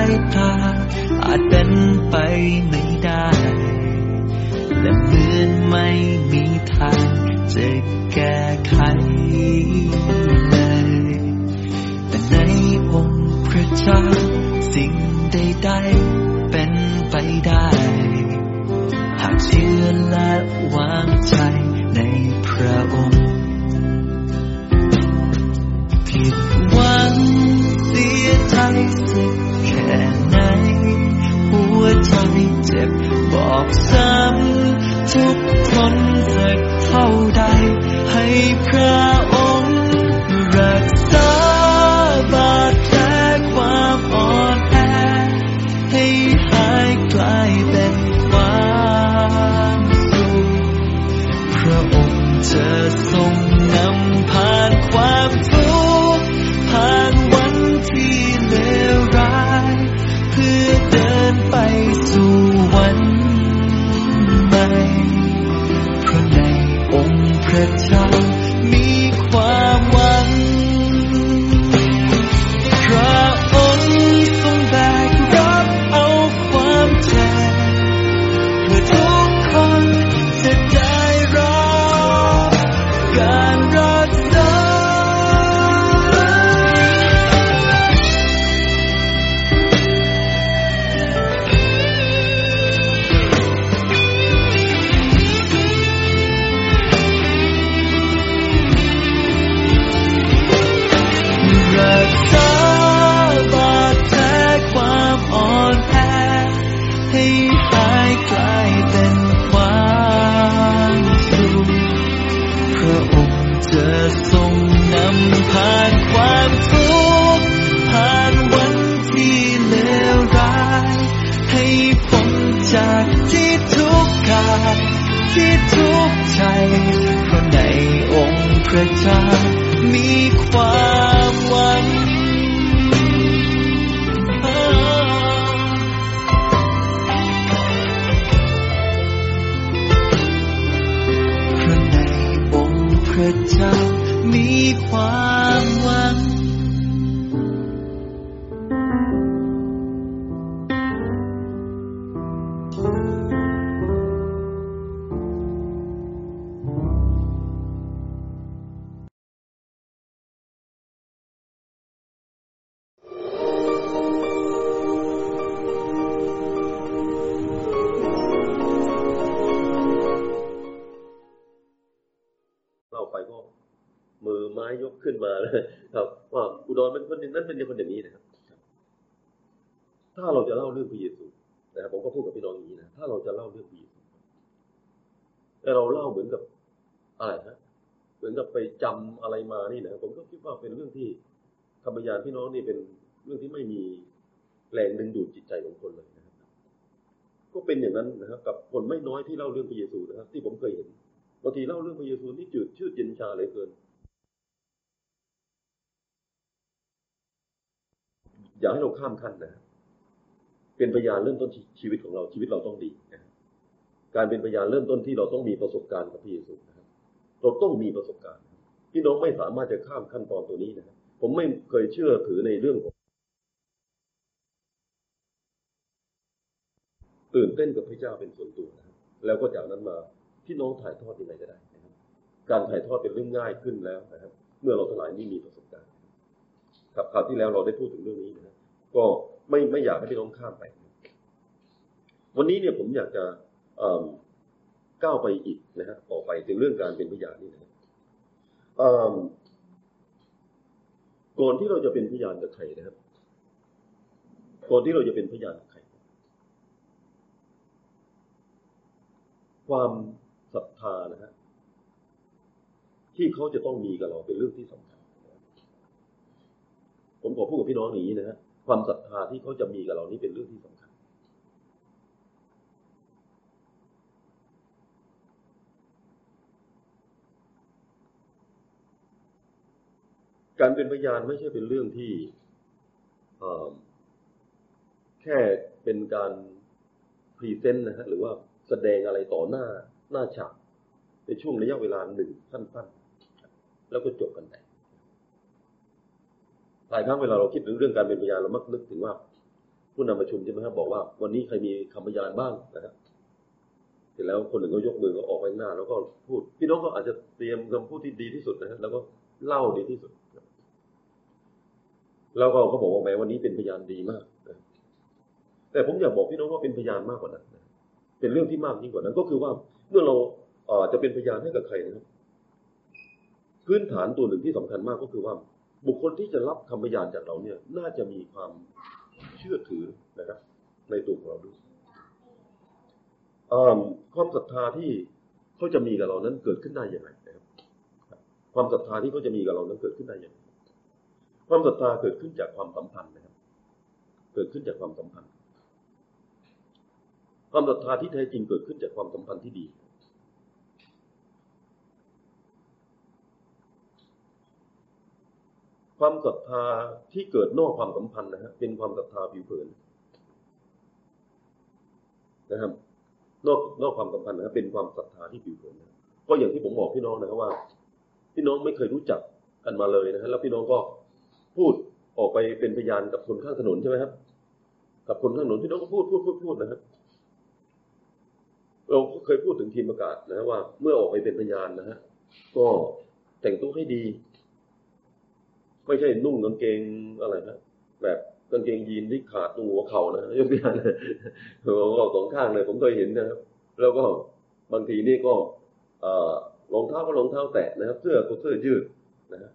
ายตาอาจเป็นไปไม่ได้ และเหมือนไม่มีทางจะแก้ไขเลยแต่ในองค์พระเจ้าสิ่งใดๆเป็นไปได้ หากเชื่อและวางใจในพระองค์ผิดหวังเสียใจสัก แค่ไหน หัวใจเจ็บบอกซ้ำทุกคนสักเท่าใดให้พระองค์ ที่ทุกข์ใจ เพราะในองค์พระเจ้ามีความ ถ้าเราจะเล่าเรื่องพระเยซูนะครับผมก็พูดกับพี่น้องอย่างนี้นะถ้าเราจะเล่าเรื่องพระเยซูแต่เราเล่าเหมือนกับอะไรฮะเหมือนกับไปจำอะไรมานี่นะผมก็คิดว่าเป็นเรื่องที่คำพยานพี่น้องนี่เป็นเรื่องที่ไม่มีแรงดึงดูดจิตใจของคนเลยนะครับ ก็เป็นอย่างนั้นนะครับ กับคนไม่น้อยที่เล่าเรื่องพระเยซูนะครับ ที่ผมเคยเห็นบางทีเล่าเรื่องพระเยซูนี่จืดชืดเย็นชาเลยเกิน อย่าให้เราข้ามขั้นนะ เป็นพยานเริ่มต้นชีวิตของเราชีวิตเราต้องดีนะการเป็นพยานเริ่มต้นที่เราต้องมีประสบการณ์กับพระเยซูนะครับเราต้องมีประสบการณ์พี่น้องไม่สามารถจะข้ามขั้นตอนตัวนี้นะครับผมไม่เคยเชื่อถือในเรื่องของตื่นเต้นกับพระเจ้าเป็นส่วนตัวนะครับแล้วก็จากนั้นมาพี่น้องถ่ายทอดยังไงก็ได้นะครับ การถ่ายทอดเป็นเรื่องง่ายขึ้นแล้วนะครับ เมื่อเราทั้งหลายนี่มีประสบการณ์ครับคราวที่แล้วเราได้พูดถึงเรื่องนี้นะครับก็ ไม่ไม่อยากให้พี่น้องข้ามไป วันนี้เนี่ยผมอยากจะก้าวไปอีกนะฮะต่อไปถึงเรื่องการเป็นพยานนี่นะครับเอิ่มก่อนที่เราจะเป็นพยานกับใครนะครับ ก่อนที่เราจะเป็นพยานกับใคร ความศรัทธานะฮะที่เขาจะต้องมีกับเราเป็นเรื่องที่สำคัญ ผมขอพูดกับพี่น้องอย่างนี้นะฮะ ความศรัทธาที่เขาจะมีกับเรานี่เป็นเรื่องที่สำคัญ การเป็นพยานไม่ใช่เป็นเรื่องที่แค่เป็นการพรีเซนต์นะฮะหรือว่าแสดงอะไรต่อหน้าหน้าฉากในช่วงระยะเวลาหนึ่งสั้นๆ แล้วก็จบกันไป หลายครั้งเวลาเราคิดถึงเรื่องการเป็นพยานเรามักนึกถึงว่า ผู้นำประชุมใช่ไหมครับบอกว่า วันนี้ใครมีคำพยานบ้างนะครับเสร็จแล้วคนหนึ่งก็ยกมือก็ออกไปหน้า แล้วก็พูด พี่น้องก็อาจจะเตรียมคำพูดที่ดีที่สุดนะครับแล้วก็เล่าดีที่สุดแล้วก็เขาบอกว่าแหมวันนี้เป็นพยานดีมากแต่ผมอยากบอกพี่น้องว่าเป็นพยานมากกว่านั้นเป็นเรื่องที่มากยิ่งกว่านั้น ก็คือว่าเมื่อเราอ่อจะเป็นพยานให้กับใครนะครับพื้นฐานตัวหนึ่งที่สำคัญมากก็คือว่า บุคคลที่จะรับคำพยานจากเราเนี่ย น่าจะมีความเชื่อถือนะครับ ในตัวของเราด้วยความศรัทธาที่เขาจะมีกับเรานั้นเกิดขึ้นได้อย่างไรนะครับ ความศรัทธาที่เขาจะมีกับเรานั้นเกิดขึ้นได้อย่างไรความศรัทธาเกิดขึ้นจากความสัมพันธ์นะครับ เกิดขึ้นจากความสัมพันธ์ ความศรัทธาที่แท้จริงเกิดขึ้นจากความสัมพันธ์ที่ดี ความศรัทธาที่เกิดนอกความสัมพันธ์นะฮะเป็นความศรัทธาผิวเผินนะครับนอกนอกความสัมพันธ์นะครับเป็นความศรัทธาที่ผิวเผินนะก็อย่างที่ผมบอกพี่น้องนะครับว่า พี่น้องไม่เคยรู้จักกันมาเลยนะฮะแล้วพี่น้องก็พูดออกไปเป็นพยานกับคนข้างถนนใช่ไหมครับ กับคนข้างถนนพี่น้องก็พูดพูดพูดพูดนะครับเราก็เคยพูดถึงทีมประกาศนะฮะว่า เมื่อออกไปเป็นพยานนะฮะก็แต่งตัวให้ดี ไม่ใช่นุ่งกางเกงอะไรนะแบบกางเกงยีนที่ขาดตรงหัวเข่านะยกตัวอย่างนหัวเข่าสองข้างเลยผมเคยเห็นนะครับ แล้วก็บางทีนี่ก็เอ่อรองเท้าก็รองเท้าแตะนะครับ เสื้อก็เสื้อยืดนะฮะ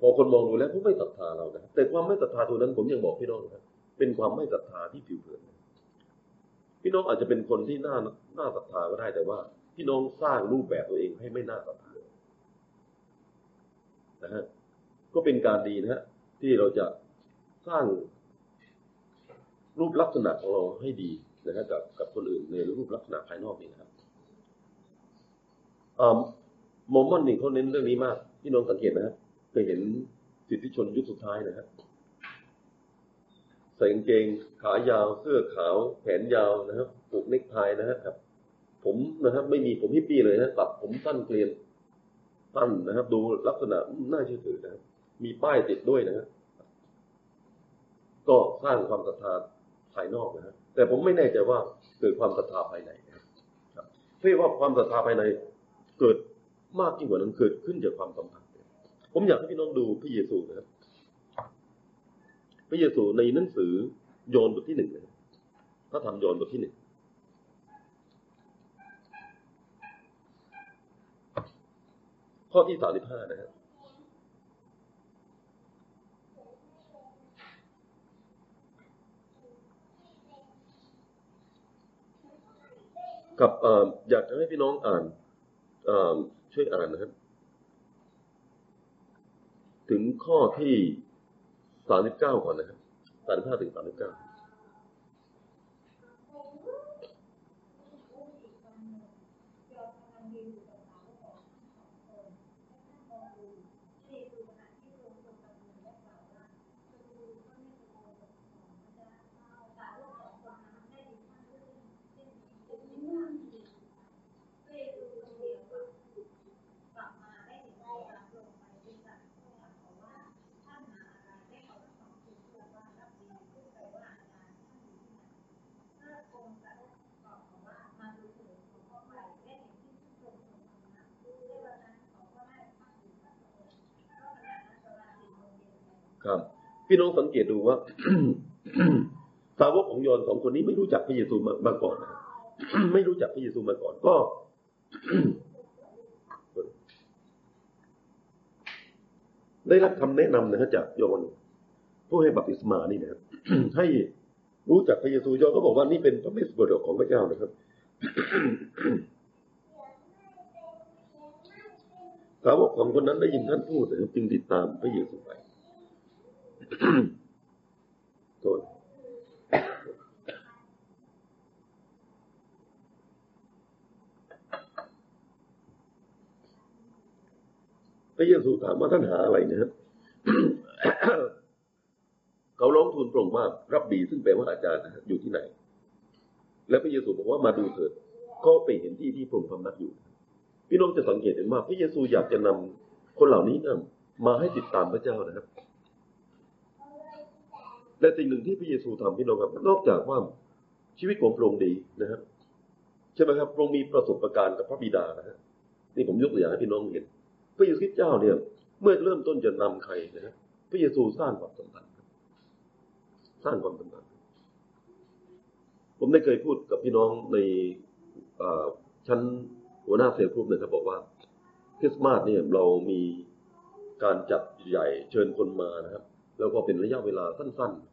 พอคนมองดูแล้วเขาไม่ศรัทธาเรานะแต่ความไม่ศรัทธาตัวนั้นผมยังบอกพี่น้องนะครับเป็นความไม่ศรัทธาที่ผิวเผินพี่น้องอาจจะเป็นคนที่น่าน่าศรัทธาก็ได้แต่ว่า พี่น้องสร้างรูปแบบตัวเองให้ไม่น่าศรัทธานะฮะ ก็เป็นการดีนะฮะที่เราจะสร้างรูปลักษณะของเราให้ดีนะฮะกับกับคนอื่นในรูปลักษณะภายนอกนี่นะครับอมอมมอนนี่เขาเน้นเรื่องนี้มากพี่น้องสังเกตนะครับเคยเห็นสิทธิชนยุคสุดท้ายนะครับใส่กางเกงขายาวเสื้อขาวแขนยาวนะครับผูกเนคไทนะครับ ผมนะครับ ไม่มีผมฮิปปี้เลยนะตัดผมสั้นเกลียนสั้นนะครับ ดูลักษณะน่าเชื่อถือนะครับ มีป้ายติดด้วยนะครับก็สร้างความศรัทธาภายนอกนะครับแต่ผมไม่แน่ใจว่าเกิดความศรัทธาภายในครับเพื่อว่าความศรัทธาภายในเกิดมากยิ่งกว่านั้นเกิดขึ้นจากความสัมพันธ์ผมอยากให้พี่น้องดูพระเยซูนะครับพระเยซูในหนังสือโยนบทที่หนึ่งนะพระธรรมโยนบทที่หนึ่งข้อที่สามสิบห้านะครับ กับอยากจะให้พี่น้องอ่านช่วยอ่านนะครับถึงข้อที่ 39 ก่อนนะครับ 35 ถึง 39 ครับ พี่น้องสังเกตดูว่าสาวกของโยนสองคนนี้ไม่รู้จักพระเยซูมาก่อนนะไม่รู้จักพระเยซูมาก่อน ก็ได้รับคำแนะนำนะครับจากโยนผู้ให้บัพติศมานี่นะครับให้รู้จักพระเยซูโยนก็บอกว่านี่เป็นพระเมสสบดกของพระเจ้านะครับสาวกของคนนั้นได้ยินท่านพูดนะครับจึงติดตามพระเยซูไป โทษพระเยซูถามว่าท่านหาอะไรนะครับเขาร้องทูลพรงค์ว่ารับบีซึ่งแปลว่าอาจารย์นะอยู่ที่ไหน แล้วพระเยซูบอกว่ามาดูเถิด ก็ไปเห็นที่ที่พระองค์พำนักอยู่ พี่น้องจะสังเกตเห็นว่าพระเยซูอยากจะนำคนเหล่านี้นะมาให้ติดตามพระเจ้านะครับ และสิ่งหนึ่งที่พระเยซูทำพี่น้องครับนอกจากว่าชีวิตของพระองค์ดีนะครับใช่ไหมครับพระองค์มีประสบการณ์กับพระบิดานะฮะนี่ผมยกตัวอย่างให้พี่น้องเห็น พระเยซูคริสต์เจ้าเนี่ย เมื่อเริ่มต้นจะนำใครนะฮะพระเยซูสร้างความสัมพันธ์ครับสร้างความสัมพันธ์ผมได้เคยพูดกับพี่น้องในชั้นหัวหน้าเซลล์กรุ๊ปนะครับบอกว่าคริสต์มาสเนี่ยเรามีการจัดใหญ่เชิญคนมานะครับ แล้วก็เป็นระยะเวลาสั้นๆ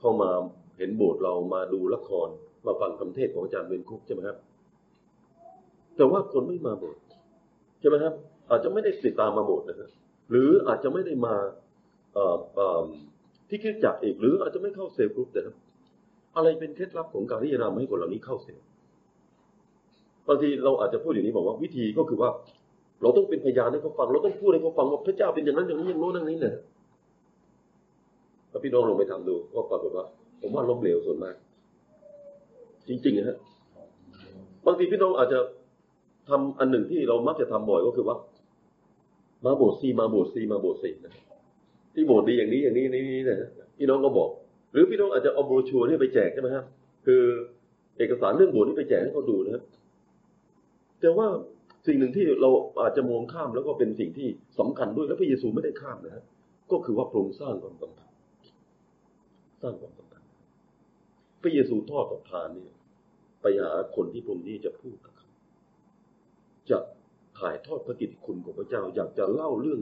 เข้ามาเห็นโบสถ์เรามาดูละคร มาฟังคำเทศของอาจารย์เวนคุกใช่ไหมครับ แต่ว่าคนไม่มาโบสถ์ใช่ไหมครับ อาจจะไม่ได้ติดตามมาโบสถ์นะครับหรืออาจจะไม่ได้มาเอ่เอ่อที่คริสตจักรอีกหรืออาจจะไม่เข้า cell group นะครับ อะไรเป็นเคล็ดลับของการที่จะทำให้คนเหล่านี้เข้าเซลล์บางทีเราอาจจะพูดอย่างนี้บอกว่าวิธีก็คือว่า เราต้องเป็นพยานให้เขาฟังเราต้องพูดให้เขาฟังว่าพระเจ้าเป็นอย่างนั้นอย่างนี้อย่างโน้นอย่างนี้เนี่ย แล้วพี่น้องลองไปทำดูก็ปรากฏว่า ผมว่าล้มเหลวส่วนมาก จริงๆนะฮะบางทีพี่น้องอาจจะทำอันหนึ่งที่เรามักจะทำบ่อยก็คือว่า มาโบสถ์สิมาโบสถ์สิมาโบสถ์สินะที่โบสถ์ดีอย่างนี้อย่างนี้อย่างนี้นะพี่น้องก็บอก หรือพี่น้องอาจจะเอาโบรชัวร์นี่ไปแจกใช่ไหมครับคือเอกสารเรื่องโบสถ์นี่ไปแจกให้เขาดูนะครับแต่ว่าสิ่งหนึ่งที่เราอาจจะมองข้ามแล้วก็เป็นสิ่งที่สำคัญด้วยแล้วพระเยซูไม่ได้ข้ามนะฮะก็คือว่าพระองค์สร้างความสัมพันธ์ สร้างความสัมพันธ์พระเยซูทอดประทานเนี่ย ไปหาคนที่พระองค์นี้จะพูดกับเขาจะถ่ายทอดพระกิตติคุณของพระเจ้า อยากจะเล่าเรื่อง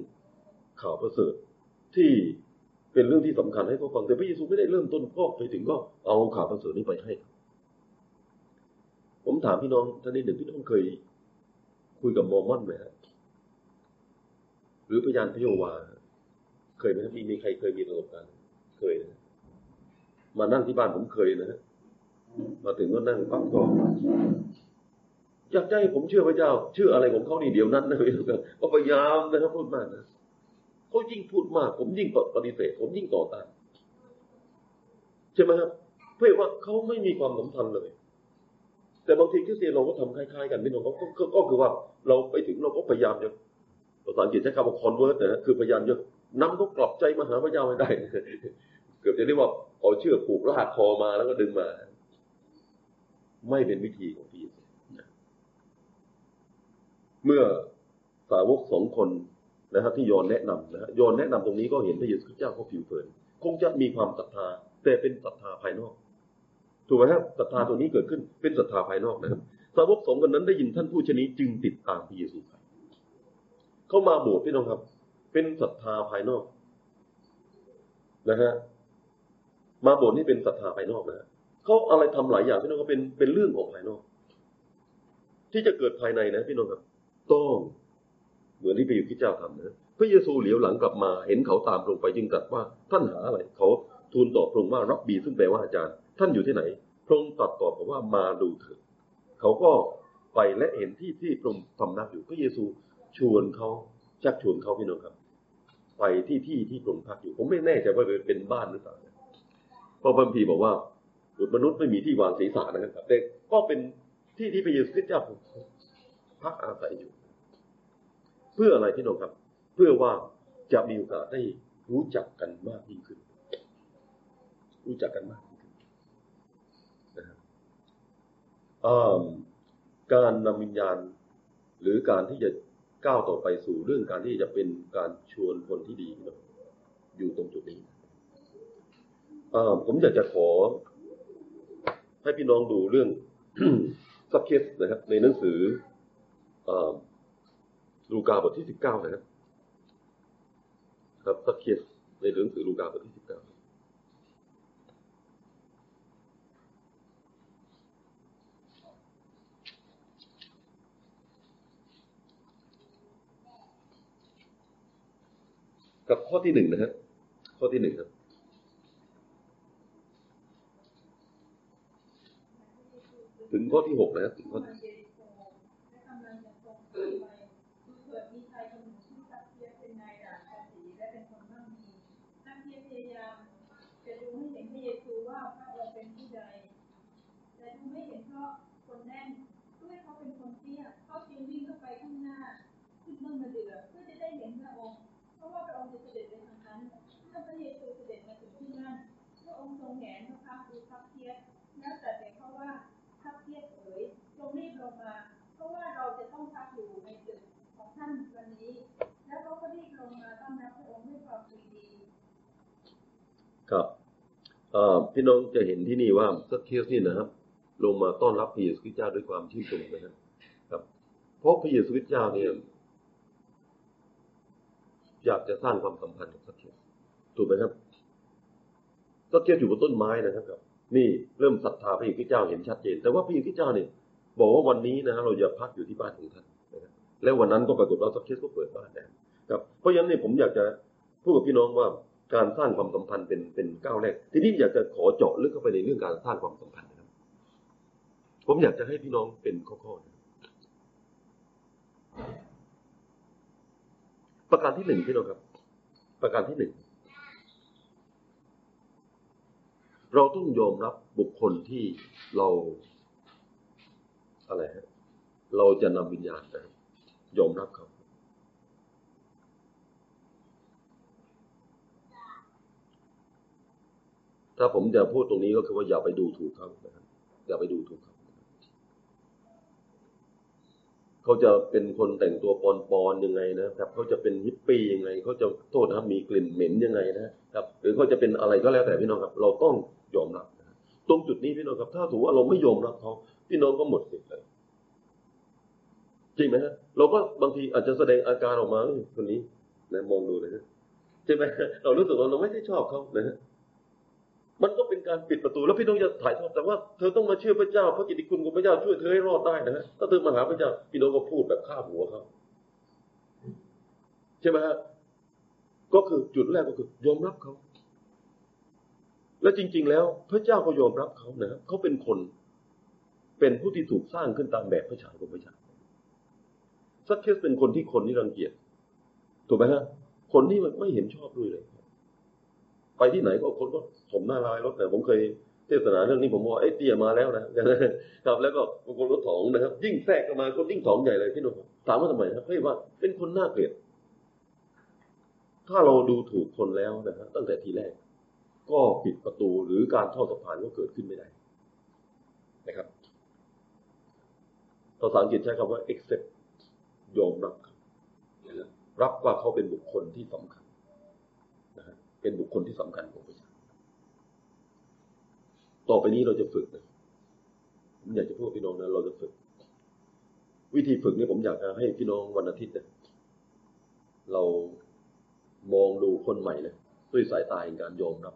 ข่าวประเสริฐที่เป็นเรื่องที่สำคัญให้เขาฟังแต่พระเยซูไม่ได้เริ่มต้นก็ไปถึงก็เอาข่าวประเสริฐนี้ไปให้ ผมถามพี่น้องท่านนี้หนึ่งพี่น้องเคย คุยกับมอร์มอนไหมฮะหรือพยานพโยวา เคยไหมครับมีมีใครเคยมีประสบการณ์เคยนะ มานั่งที่บ้านผมเคยนะฮะมาถึงก็นั่งปั๊บก็อยากจะให้ผมเชื่อพระเจ้า เชื่ออะไรของเขานี่เดี๋ยวนั้นนะพี่น้องครับก็พยายามนะครับพูดมากนะเขายิ่งพูดมาก ผมยิ่งปฏิเสธ ผมยิ่งต่อต้านใช่ไหมครับ เพื่อว่าเขาไม่มีความสัมพันธ์เลย แต่บางทีคริสเตียนเราก็ทำคล้ายๆกันพี่น้องก็ก็ก็ก็คือว่าเราไปถึงเราก็พยายามจะภาษาอังกฤษใช้คำว่า convert นะคือพยายามจะนำเขากลับใจมาหาพระเจ้าให้ได้ เกือบจะเรียกว่า เอาเชือกผูกลากคอมาแล้วก็ดึงมา ไม่เป็นวิธีของพระเยซูเมื่อสาวกสองคนนะครับ ที่ยอนแนะนำนะฮะยอนแนะนำตรงนี้ก็เห็นพระเยซูคริสต์เจ้าเขาผิวเผิน คงจะมีความศรัทธา แต่เป็นศรัทธาภายนอก ถูกไหมครับศรัทธาตัวนี้เกิดขึ้นเป็นศรัทธาภายนอกนะครับสาวกสองคนนั้นได้ยินท่านพูดชนี้จึงติดตามพระเยซูไปเข้ามาโบสถ์พี่น้องครับ เป็นศรัทธาภายนอกนะฮะ มาโบสถ์นี่เป็นศรัทธาภายนอกนะเขาอะไรทำหลายอย่างพี่น้องก็เป็นเป็นเรื่องของภายนอก ที่จะเกิดภายในนะพี่น้องครับ ต้องเหมือนที่พระเยซูคริสต์เจ้าทำนะพระเยซูเหลียวหลังกลับมา เห็นเขาตามลงไปจึงตรัสว่าท่านหาอะไรเขาทูลตอบพระองค์ว่ารับบีซึ่งแปลว่าอาจารย์ ท่านอยู่ที่ไหนพระองค์ตรัสตอบบอกว่ามาดูเถิดเขาก็ไปและเห็นที่ที่พระองค์ทำนักอยู่พระเยซูชวนเขาชักชวนเขาพี่น้องครับ ไปที่ที่ที่พระองค์พักอยู่ ผมไม่แน่ใจว่าเป็นบ้านหรือเปล่า พราะพระพีบอกว่าบุตรมนุษย์ไม่มีที่วางศีรษะนะครับแต่ก็เป็นที่ที่พระเยซูคริสต์เจ้าพักอาศัยอยู่ เพื่ออะไรพี่น้องครับ เพื่อว่าจะมีโอกาสได้รู้จักกันมากยิ่งขึ้น รู้จักกันมากยิ่งขึ้นนะครับการนำวิญญาณ หรือการที่จะก้าวต่อไปสู่เรื่องการที่จะเป็นการชวนคนที่ดีอยู่ตรงจุดนี้ ผมอยากจะขอ ให้พี่น้องดูเรื่องสักเคสนะครับ ในหนังสือลูกาบทที่สิบเก้านะครับครับสักเคสในหนังสือลูกาบทที่สิบเก้ากับข้อที่หนึ่งนะครับข้อที่หนึ่งครับ ถึงข้อที่หกนะครับถึงข้อที่เห็นพระเยซูว่าพระองค์เป็นผู้ใดแต่ดูไม่เห็นเพราะคนแน่นด้วยเขาเป็นคนเตี้ยเขาจึงวิ่งเข้าไปข้างหน้าขึ้นต้นมะเดื่อจะได้เห็นพระองค์เพราะว่าพระองค์จะเสด็จไปทางนั้นเมื่อพระเยซูเสด็จมาถึงที่นั่นพระอง ครับพี่น้องจะเห็นที่นี่ว่าศักเคียสนี่นะครับ ลงมาต้อนรับพระเยซูคริสต์เจ้าด้วยความชื่นชมนะครับครับ เพราะพระเยซูคริสต์เจ้าเนี่ย อยากจะสร้างความสัมพันธ์กับศักเคียสถูกไหมครับศักเคียสอยู่บนต้นไม้นะครับนี่เริ่มศรัทธาพระเยซูคริสต์เจ้าเห็นชัดเจน แต่ว่าพระเยซูคริสต์เจ้าเนี่ย บอกว่าวันนี้นะเราจะพักอยู่ที่บ้านของท่านนะครับแล้ววันนั้นก็ปรากฏว่าศักเคียสก็เปิดบ้านแล้วครับ เพราะฉะนั้นเนี่ยผมอยากจะพูดกับพี่น้องว่า การสร้างความสัมพันธ์เป็นเป็นก้าวแรก ทีนี้อยากจะขอเจาะลึกเข้าไปในเรื่องการสร้างความสัมพันธ์นะครับ ผมอยากจะให้พี่น้องเป็นข้อๆนะประการที่หนึ่งพี่น้องครับ ประการที่หนึ่งเราต้องยอมรับบุคคลที่เราอะไรฮะเราจะนำวิญญาณไปยอมรับเขา ถ้าผมจะพูดตรงนี้ก็คือว่าอย่าไปดูถูกเขานะครับอย่าไปดูถูกเขาเขาจะเป็นคนแต่งตัวปอนๆยังไงนะครับเขาจะเป็นฮิปปี้ยังไงเขาจะโทษนะครับมีกลิ่นเหม็นยังไงนะครับ หรือเขาจะเป็นอะไรก็แล้วแต่พี่น้องครับ เราต้องยอมรับนะครับตรงจุดนี้พี่น้องครับ ถ้าถือว่าเราไม่ยอมรับเขาพี่น้องก็หมดสิทธิ์เลยจริงไหมฮะเราก็บางทีอาจจะแสดงอาการออกมาเอ้ยคนนี้นะมองดูเลยนะใช่ไหมเรารู้สึกว่าเราไม่ได้ชอบเขานะฮะ การปิดประตู แล้วพี่น้องจะถ่ายทอดแต่ว่าเธอต้องมาเชื่อพระเจ้า พระกิตติคุณของพระเจ้าช่วยเธอให้รอดได้นะฮะถ้าเธอมาหาพระเจ้าพี่น้องก็พูดแบบข้าหัวเขาใช่ไหมฮะก็คือจุดแรกก็คือยอมรับเขา แล้วจริง ๆ แล้ว พระเจ้าก็ยอมรับเขานะเขาเป็นคน เป็นผู้ที่ถูกสร้างขึ้นตามแบบพระฉายของพระเจ้าสักเคสเป็นคนที่คนนี่รังเกียจถูกไหมฮะคนที่มันไม่เห็นชอบด้วยเลย ไปที่ไหนก็คนก็สมหน้าลายรถแต่ผมเคยเทศนาเรื่องนี้ผมบอกไอ้เตี้ยมาแล้วนะครับ แล้วก็บางคนรถถองนะครับ ยิ่งแทรกเข้ามาคนยิ่งถองใหญ่เลยพี่น้องถามว่าทำไมครับเพราะว่าเป็นคนน่าเกลียด ถ้าเราดูถูกคนแล้วนะฮะตั้งแต่ทีแรก ก็ปิดประตูหรือการทอดสะพานก็เกิดขึ้นไม่ได้ นะครับภาษาอังกฤษใช้คำว่า accept ยอมรับ รับรับว่าเขาเป็นบุคคลที่สำคัญ เป็นบุคคลที่สำคัญของประชาชนต่อไปนี้เราจะฝึกนะผมอยากจะพูดพี่น้องนะเราจะฝึก วิธีฝึกนี่ผมอยากจะให้พี่น้องวันอาทิตย์เนี่ยเรามองดูคนใหม่นะด้วยสายตาแห่งการยอมรับ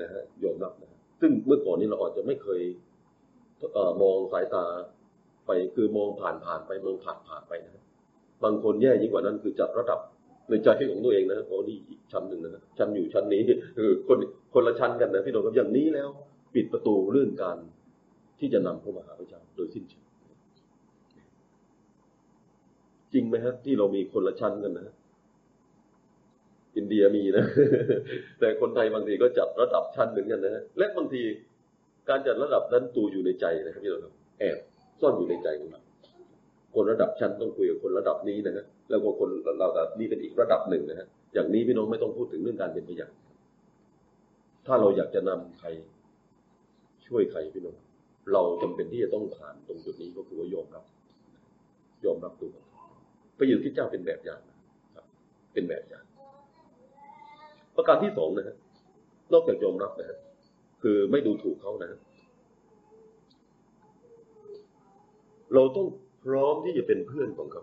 นะฮะยอมรับนะซึ่งเมื่อก่อนนี้เราอาจจะไม่เคยเอ่อมองสายตาไปคือมองผ่านผ่านไปมองผ่านผ่านไปนะบางคนแย่ยิ่งกว่านั้นคือจัดระดับ ในใจของตัวเองนะโอ้นี่อีกชั้นหนึ่งนะชั้นอยู่ชั้นนี้คือคนคนละชั้นกันนะพี่น้องครับอย่างนี้แล้ว ปิดประตูเรื่องการที่จะนำเข้ามาหาพระเจ้าโดยสิ้นเชิงจริงไหมฮะที่เรามีคนละชั้นกันนะอินเดียมีนะ แต่คนไทยบางทีก็จัดระดับชั้นเหมือนกันนะฮะและบางทีการจัดระดับนั้นตูอยู่ในใจนะครับพี่น้องครับแอบซ่อนอยู่ในใจของเราคนระดับชั้นต้องคุยกับคนระดับนี้นะฮะ แล้วก็คนเราระดับนี้เป็นอีกระดับหนึ่งนะฮะอย่างนี้พี่น้องไม่ต้องพูดถึงเรื่องการเป็นพยานถ้าเราอยากจะนำใครช่วยใครพี่น้องเราจำเป็นที่จะต้องผ่านตรงจุดนี้ก็คือว่ายอมรับ ยอมรับตัวพระเยซูคริสต์เจ้าเป็นแบบอย่างนะครับ เป็นแบบอย่าง ประการที่สองนะฮะนอกจากยอมรับนะฮะคือไม่ดูถูกเขานะฮะเราต้องพร้อมที่จะเป็นเพื่อนของเขา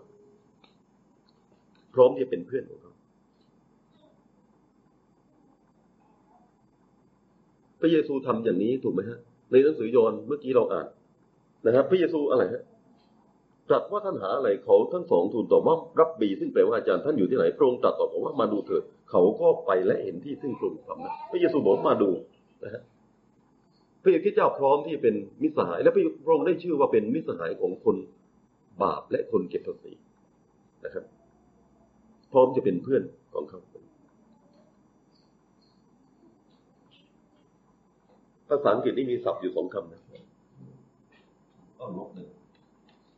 พร้อมที่จะเป็นเพื่อนของเขาพระเยซูทำอย่างนี้ถูกไหมฮะ ในหนังสือยอห์นเมื่อกี้เราอ่านนะครับ พระเยซูอะไรฮะตรัสว่าท่านหาอะไรเขาทั้งสองทูลตอบว่ารับบีซึ่งแปลว่าอาจารย์ท่านอยู่ที่ไหนพระองค์ตรัสตอบว่ามาดูเถิดเขาก็ไปและเห็นที่ซึ่งพระองค์ทำนะพระเยซูบอกมาดูนะฮะพระเยซูเจ้าพร้อมที่เป็นมิสหาย และพระองค์ได้ชื่อว่าเป็นมิสหายของคนบาปและคนเก็บภาษีนะครับ ร้อมจะเป็นเพื่อนของเขาภาษาอังกฤษนี่มีศัพท์อยู่สองคำนะต้องลบหนึ่ง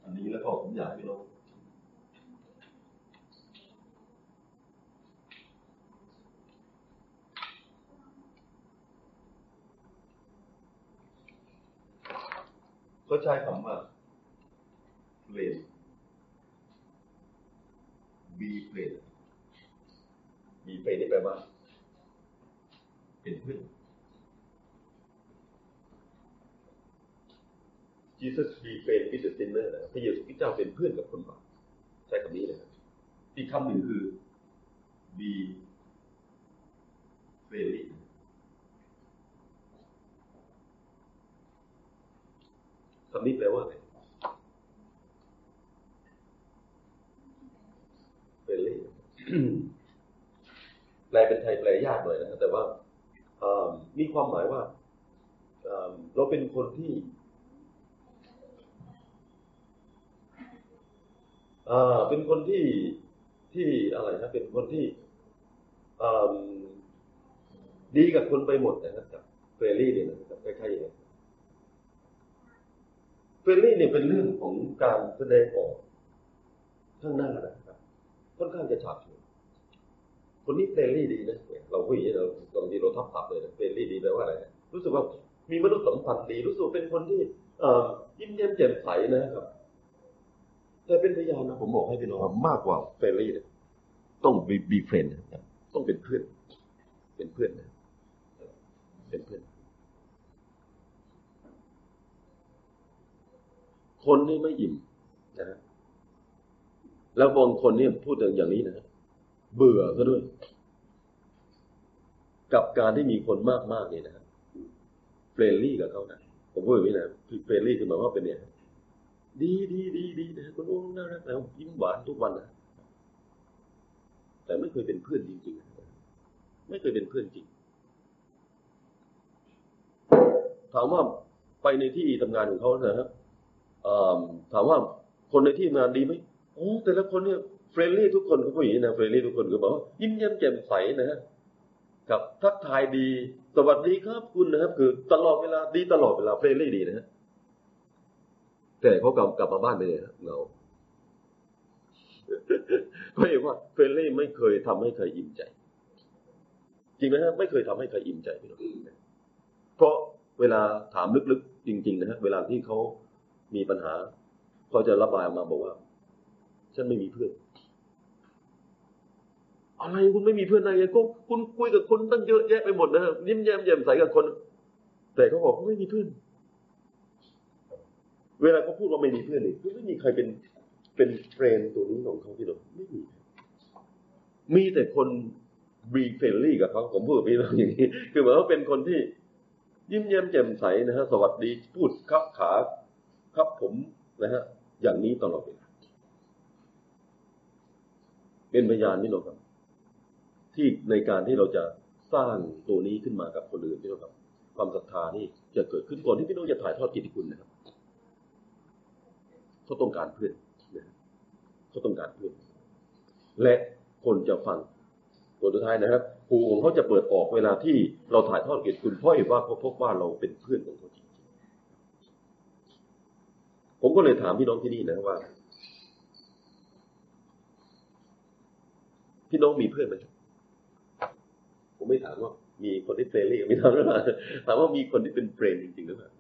อันนี้แล้วก็ผมอยากให้ลบเขาใช้คำว่าเพลน B เพลน B เพลนนี่แปลว่าเป็นเพื่อน Jesus be friend with the sinner นะครับพระเยซูคริสต์เจ้าเป็นเพื่อนกับคนบาปใช้คำนี้นะครับอีกคำหนึ่งคือ be friendly คำนี้แปลว่าอะไร friendly แปลเป็นไทยแปลยากหน่อยนะครับแต่ว่ามีความหมายว่าเราเป็นคนที่เป็นคนที่ที่อะไรนะเป็นคนที่ดีกับคนไปหมดนะครับกับfriendly เนี่ยนะครับคล้ายๆอย่างนี้ friendly เนี่ยเป็นเรื่องของการแสดงออกข้างหน้านะครับค่อนข้างจะฉาบฉวย คนนี้ friendly ดีนะเราผู้หญิงเราบางทีเราทับศัพท์เลยนะ friendly ดีแปลว่าอะไรรู้สึกว่ามีมนุษยสัมพันธ์ดีรู้สึกเป็นคนที่เอ่อยิ้มแย้มแจ่มใสนะครับแต่เป็นพยานนะผมบอกให้พี่น้องมากกว่า friendly เนี่ยต้อง be be friendต้องเป็นเพื่อน เป็นเพื่อนนะเป็นเพื่อน คนนี่ไม่อิ่มนะแล้วบางคนเนี่ยพูดอย่างนี้นะ เบื่อซะด้วย กับการที่มีคนมากมากๆเนี่ยนะ friendly กับเขานะผมพูดอย่างนี้นะ friendly คือหมายว่าเป็นเนี่ย ดีดีดีดีนะคุณโอ้น่ารักแล้วยิ้มหวานทุกวันนะแต่ไม่เคยเป็นเพื่อนจริงๆ ไม่เคยเป็นเพื่อนจริง ถามว่าไปในที่ทำงานของเขานะครับถามว่าคนในที่ทำงานดีไหมโอ้แต่ละคนเนี่ย friendly ทุกคนเขาพูดอย่างนะ friendly ทุกคนก็บอกยิ้มแย้มแจ่มใสนะฮะกับทักทายดี สวัสดีครับคุณนะครับ คือตลอดเวลาดีตลอดเวลา friendly ดีนะฮะแต่เขากลับกลับมาบ้านไปเลยฮะเหงาก็เห็นว่า friendly ไม่เคยทำให้ใครอิ่มใจ จริงไหมฮะไม่เคยทำให้ใครอิ่มใจพี่น้องเพราะเวลาถามลึกๆ จริง ๆ นะฮะเวลาที่เขามีปัญหาเขาจะระบายออกมาบอกว่า ฉันไม่มีเพื่อน อะไรคุณไม่มีเพื่อนอะไรก็คุณคุยกับคนตั้งเยอะแยะไปหมดนะฮะยิ้มแย้มแจ่มใสกับคน แต่เขาบอกเขาไม่มีเพื่อน เวลาเขาพูดว่าไม่มีเพื่อนนี่คือไม่มีใครเป็นเป็น friend ตัวนี้ของเขาพี่น้องไม่มีมีแต่คน be friendly กับเขาผมพูดพี่น้องอย่างนี้คือหมายว่าเป็นคนที่ ยิ้มแย้มแจ่มใสนะฮะสวัสดีพูดครับขาครับผมนะฮะอย่างนี้ตลอดเวลาเป็นพยานพี่น้องครับ ที่ในการที่เราจะสร้างตัวนี้ขึ้นมากับคนอื่นพี่น้องครับ ความศรัทธานี่จะเกิดขึ้นก่อนที่พี่น้องจะถ่ายทอดกิตติคุณนะครับเขาต้องการเพื่อนนะเขาต้องการเพื่อน และคนจะฟังตัวสุดท้ายนะครับหูของเขาจะเปิดออกเวลาที่เราถ่ายทอดกียรติคุณเพราะเห็นว่าเขาพบว่าเราเป็นเพื่อนของเขาจริงๆผมก็เลยถามพี่น้องที่นี่นะว่า พี่น้องมีเพื่อนไหมผม ไม่ถามว่ามีคนที่ friendly ไม่ถามว่าถามว่ามีคนที่เป็น friend จริงๆหรือเปล่า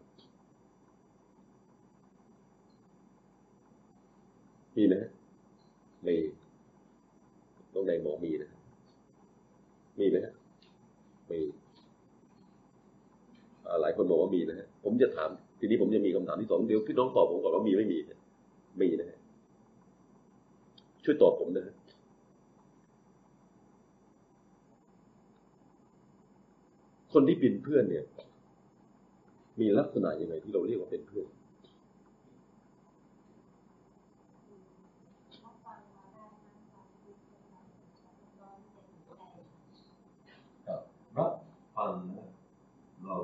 มีนะมีต้องแดงบอกมีนะมีไหมฮะมีหลายคนบอกว่ามีนะฮะผมจะถาม ทีนี้ผมจะมีคำถามที่สองเดี๋ยวพี่น้องตอบผมก่อนว่ามีไม่มีนะมีนะฮะช่วยตอบผมนะฮะ คนที่เป็นเพื่อนเนี่ย มีลักษณะยังไงที่เราเรียกว่าเป็นเพื่อนรับรับฟังเรา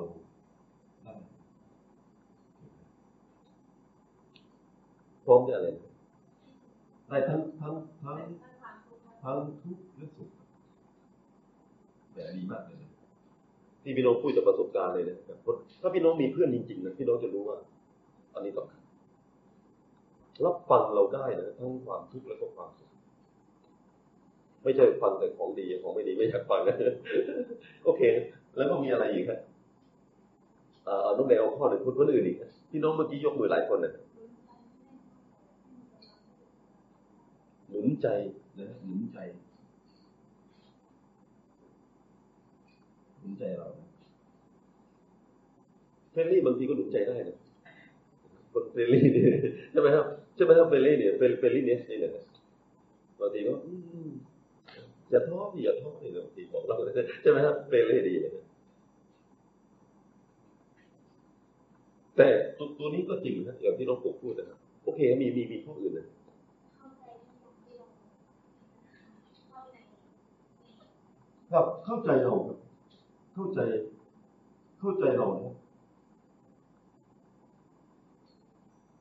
พร้อมจะอะไรได้ทั้งทั้งทั้งทั้งทุกข์และสุขแต่ดีมากเลย ที่พี่น้องพูดจากประสบการณ์เลยนะครับถ้าพี่น้องมีเพื่อนจริงๆนะพี่น้องจะรู้ว่า อันนี้สำคัญรับฟังเราได้นะทั้งความทุกข์และก็ความสุขไม่ใช่ฟังแต่ของดีของไม่ดีไม่อยากฟังนะโอเค แล้วก็มีอะไรอีกครับอ่าเอาน้องแดงเอาข้อหนึ่งคนคนอื่นอีกพี่น้องเมื่อกี้ยกมือหลายคนนะหนุนใจนะหนุนใจหนุนใจเรา friendly บางทีก็หนุนใจได้นะคน friendly เนี่ยใช่ไหมครับใช่ไหมครับ friendly เนี่ย friend friendliness นี่นะบางทีก็อย่าท้อพี่อย่าท้อนี่บางทีบอกเราใช่ไหมครับเฟรลี่ดีเลยนะแต่ตัวนี้ก็จริงนะอย่างที่น้องปกพูดนะครับโอเค มีมีมีข้ออื่นนะครับเข้าใจเรา เข้าใจ เข้าใจเรานะ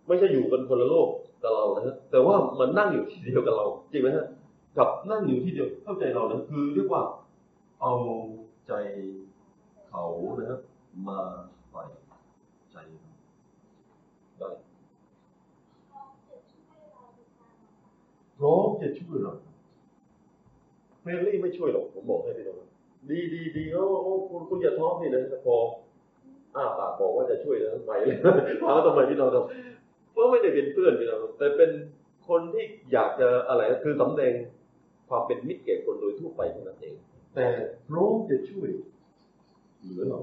ไม่ใช่อยู่กันคนละโลกกับเรานะฮะแต่ว่ามันนั่งอยู่ที่เดียวกับเรา จริงไหมฮะกับนั่งอยู่ที่เดียวเข้าใจเรานะคือเรียกว่าเอาใจเขานะครับมาใส่ใจเราได้พร้อมจะช่วยเราเฟรนลี่ไม่ช่วยหรอกผมบอกให้พี่น้องดีดีดีโอ้โอ้คุณคุณอย่าท้อพี่นะพออ้าปากบอกว่าจะช่วยแล้วไปเลยถามว่าทำไมพี่น้องทำ เพราะไม่ได้เป็นเพื่อนพี่น้องแต่เป็นคนที่อยากจะอะไรคือสำแดงความเป็นมิตรแก่คนโดยทั่วไปเท่านั้นเอง แต่พร้อมจะช่วยเหลือเรา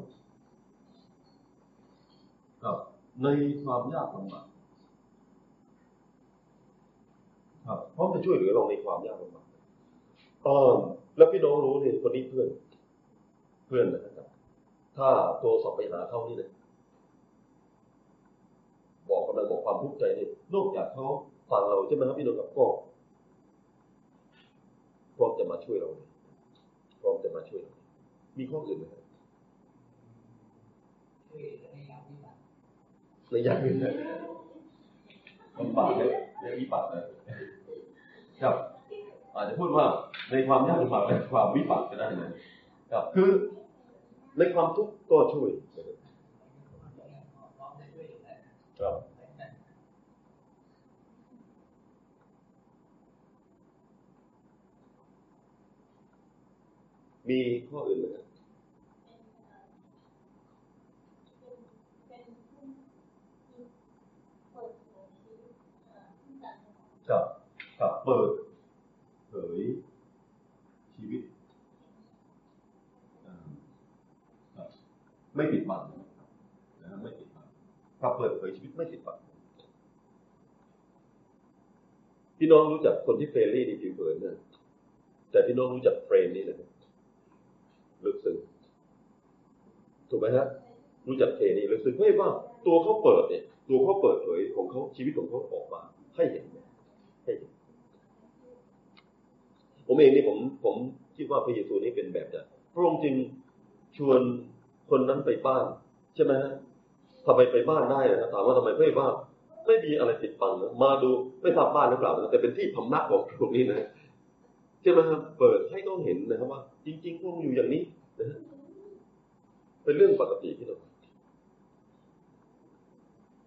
ครับในความยากลำบากครับพร้อมจะช่วยเหลือเราในความยากลำบากอ๋อแล้วพี่น้องรู้เนี่ยคนนี้เพื่อน เพื่อนนะครับ ถ้าโทรศัพท์ไปหาเขานี่เลย บอกกำลังบอกความทุกข์ใจนี่นอกจากเขาฟังเราใช่ไหมครับพี่น้องครับก็พร้อมจะมาช่วยเราเลยพร้อมจะมาช่วยเรามีข้ออื่นไหมครับในยามวิบัติมันบาดเลยในวิบัตินะครับ อาจจะพูดว่าในความยากลำบากและความวิบัติก็ได้นะครับ คือในความทุกข์ก็ช่วยครับ มีข้ออื่นไหมครับกับกับเปิดเผยชีวิต ไม่ปิดบังนะฮะไม่ปิดบังกับเปิดเผยชีวิตไม่ปิดบังพี่น้องรู้จักคนที่ friendly ในผิวเผินนะแต่พี่น้องรู้จัก friend นี่นะครับ ลึกซึ้งถูกไหมฮะรู้จัก friend นี่ลึกซึ้งไม่ว่าตัวเขาเปิดเนี่ยตัวเขาเปิดเผยของเขาชีวิตของเขาออกมา ให้เห็นให้เห็นผมเองนี่ผมผมคิดว่าพระเยซูนี่เป็นแบบอย่างพระองค์จึงชวนคนนั้นไปบ้าน ใช่ไหมฮะทำไมไปบ้านได้นะถามว่าทำไมไม่บ้านไม่มีอะไรปิดบังนะมาดูไม่ทราบบ้านหรือเปล่านะแต่เป็นที่พำนักของพวกนี้นะใช่ไหมครับเปิดให้ต้องเห็นนะครับว่า จริงๆพวกอยู่อย่างนี้นะเป็นเรื่องปกติที่เรา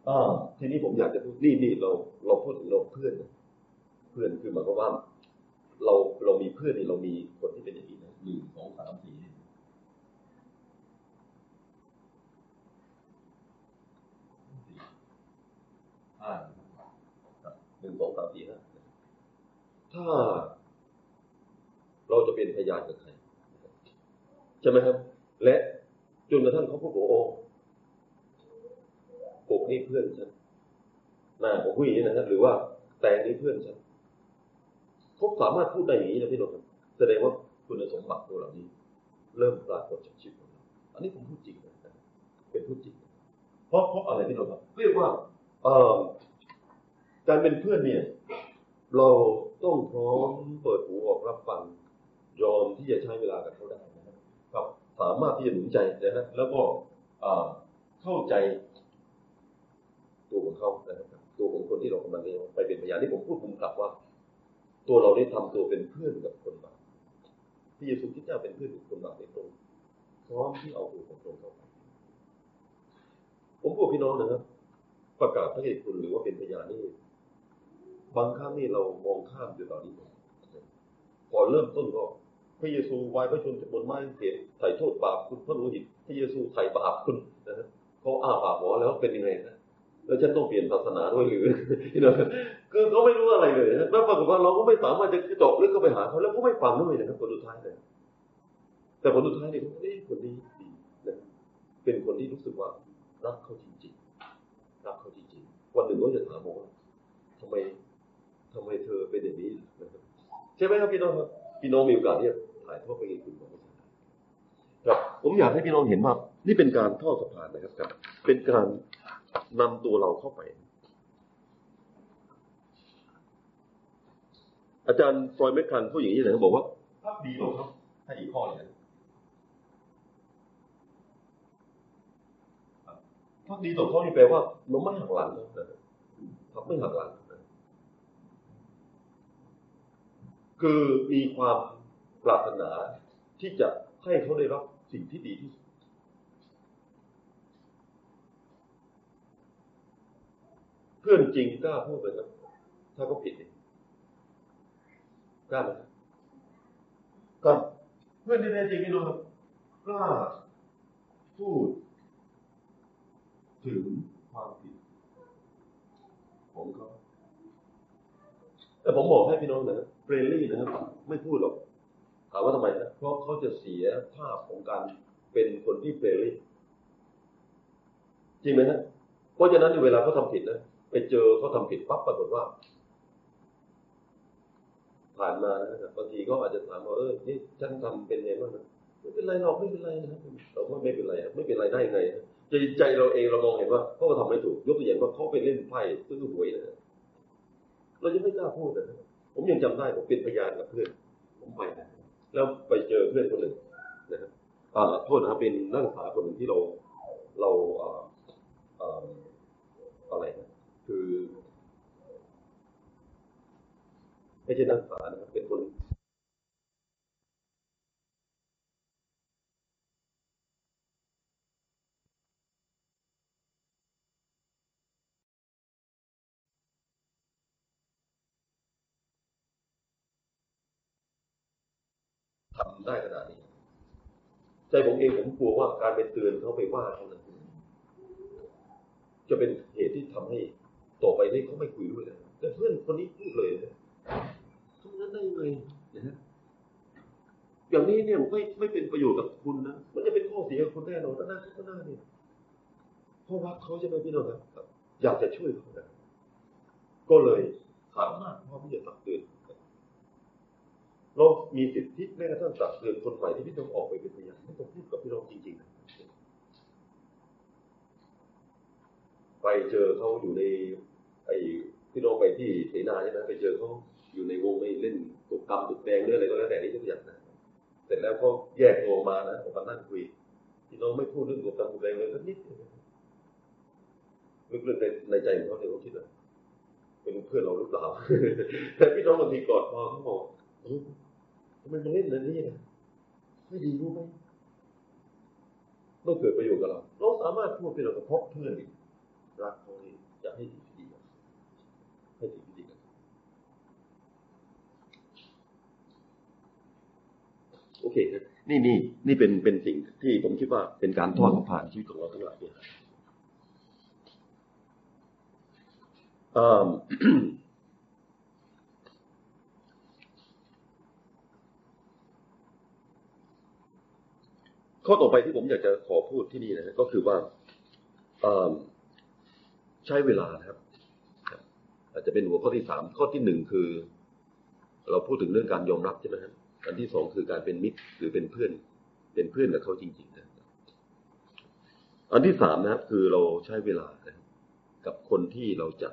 อ่าทีนี้ผมอยากจะพูดนี่นี่เรา เราพูดถึงเราเพื่อนนะเพื่อนคือหมายความว่า เราเรามีเพื่อนนี่เรามีคนที่เป็นอย่างนี้นะหนึ่งสองสามสี่ห้าหนึ่งสองสามสี่ห้าถ้า เราจะเป็นพยานกับใคร ใช่ไหมครับ และจนกระทั่งเขาพูดว่าโอ้ปกนี่เพื่อนฉันหน้าของผู้หญิงนี่นะครับหรือว่าแต่งนี่เพื่อนฉันเขาสามารถพูดได้อย่างนี้นะพี่น้องแสดงว่าคุณสมบัติตัวเหล่านี้ เริ่มปรากฏจากชีวิตของเราอันนี้ผมพูดจริงนะเป็นพูดจริง เพราะเพราะอะไรพี่น้องครับเรียกว่าเอ่อการเป็นเพื่อนเนี่ย เราต้องพร้อมเปิดหูออกรับฟังยอมที่จะใช้เวลากับเขาได้นะครับครับ สามารถที่จะหนุนใจนะฮะแล้วก็เข้าใจตัวของเขานะครับตัวของคนที่เรากำลังเลี้ยงไปเป็นพยานที่ผมพูดผมกลับว่า ตัวเราได้ทำตัวเป็นเพื่อนกับคนบาปที่เยซูคริสต์เจ้าเป็นเพื่อนกับคนบาปในตรงพร้อมที่เอาตัวของตรงเข้าไปผมบอกพี่น้องนะครับ ประกาศพระเอกคุณหรือว่าเป็นพยานนี่บางครั้งนี่เรามองข้ามอยู่ตอนนี้พอเริ่มต้นก็ ระเยซูวายพระชนจากบนไม้กางเขนไถ่โทษบาปคุณพระโลหิตพระเยซูไถ่บาปคุณนะฮะเขาอ้าปากบอแล้วเป็นยังไงนะแล้วฉันต้องเปลี่ยนศาสนาด้วยหรือนี่นะคือเขาไม่รู้อะไรเลยนะแล้วปรากฏว่าเราก็ไม่สามารถจะเจาะลึกเข้าไปหาเขาแล้วก็ไม่ฟังด้วยนะครับผลสุดท้ายเลยแต่ผลสุดท้ายเนี่ยเอ้คนนี้ดีนะเป็นคนที่รู้สึกว่ารักเขาจริงๆรักเขาจริงๆวันหนึ่งก็จะถามบอกว่าทำไมทำไมเธอเป็นอย่างนี้นะครับใช่ไหมครับพี่น้องครับพี่น้องมีโอกาสเนี่ยายทอดไปคุณบอกว่าครับ ผมอยากให้พี่น้องเห็นว่า นี่เป็นการทอดสะพานนะครับครับ เป็นการนำตัวเราเข้าไป อาจารย์ฟรอยด์แมคคันพูดอย่างนี้เลยเขาบอกว่าภาพดีลงครับให้อีกข้อหนึงพักดีต่อเขานี่แปลว่ามันไม่หักหลังนะครับไม่หักหลังคือมีความ ปรารถนาที่จะให้เขาได้รับสิ่งที่ดีที่สุดเพื่อนจริงกล้าพูดเลยนะถ้าเขาผิดเนี่ยกล้าไหมครับครับเพื่อนที่แท้จริงนี่น้องครับกล้าพูด ถึงความผิดของเขาแต่ผมบอกให้พี่น้องนะ friendly นะครับ ไม่พูดหรอก ถามว่าทำไมนะเพราะเขาจะเสียภาพของการเป็นคนที่ friendlyจริงไหมฮะเพราะฉะนั้นเวลาเขาทำผิดนะไปเจอเขาทำผิดปั๊บปรากฏว่า ผ่านมานะครับบางทีก็อาจจะถามว่าเออนี่ฉันทำเป็นไงบ้างนะไม่เป็นไรหรอกไม่เป็นไรนะครับเราไม่เป็นไรไม่เป็นไรได้ไงนะใจใจเราเองเรามองเห็นว่าเขาก็ทำไม่ถูกยกตัวอย่างว่าเขาไปเล่นไพ่ซื้อหวยนะเรายังไม่กล้าพูดนะผมยังจำได้ผมเป็นพยานกับเพื่อนผมไปนะ แล้วไปเจอเพื่อนคนหนึ่งนะครับโทษนะครับเป็นนักศึกษาคนหนึ่งที่เราเราอ่าอ่าอะไรนะคือไม่ใช่นักศึกษานะครับเป็นคน ทำได้ขนาดนี้ ใจผมเองผมกลัวว่าการไปเตือนเขาไปว่าเขานั้นจะเป็นเหตุที่ทำให้ต่อไปนี้เขาไม่คุยด้วยนะแต่เพื่อนคนนี้พูดเลยนะทำนั้นได้ยังไงนะฮะอย่างนี้เนี่ยไม่ไม่เป็นประโยชน์กับคุณนะมันจะเป็นข้อเสียกับคุณแน่นอนตั้งหน้าตั้งหน้าเนี่ยเพราะว่าเขาจะไปพี่น้องครับ อยากจะช่วยเขานะก็เลยสามารถพร้อมที่จะตักเตือน เรามีสิทธิแม้กระทั่งตักเตือนคนใหม่ที่พี่น้องออกไปเป็นพยานไม่ต้องพูดกับพี่น้องจริง ๆ ไปเจอเขาอยู่ใน ไอ้พี่น้องไปที่เสนาใช่ไหมไปเจอเขาอยู่ในวงในเล่นตกกรรมตกแดงเรื่องอะไรก็แล้วแต่นี่ทุกอย่างนะเสร็จแล้วเขาแยกตัวมานะผมมานั่งคุยพี่น้องไม่พูดเรื่องตกกรรมตกแดงเลยสักนิดลึกๆในในใจของเขาเนี่ยเขาคิดว่าเป็นเพื่อนเราหรือเปล่าแต่พี่น้องบางทีกอดคอเขาบอก เออทำไมมาเล่นแบบนี้นะไม่ดีรู้ไหมไม่เกิดประโยชน์กับเรา เราสามารถพูดเป็นเรากระเพาะเพื่อนอีกรักเขานี่จะให้ดีที่ดีกับให้ดีที่ดีกับโอเคนะนี่นี่นี่เป็นเป็นสิ่งที่ผมคิดว่าเป็นการทอดผ่านชีวิตของเราทั้งหลายเนี่ย ข้อต่อไปที่ผมอยากจะขอพูดที่นี่นะก็คือว่าใช้เวลานะครับ อาจจะเป็นหัวข้อที่สามข้อที่หนึ่งคือ เราพูดถึงเรื่องการยอมรับใช่ไหมครับอันที่สองคือการเป็นมิตรหรือเป็นเพื่อน เป็นเพื่อนกับเขาจริง ๆ นะ อันที่สามนะครับ คือเราใช้เวลานะกับคนที่เราจะ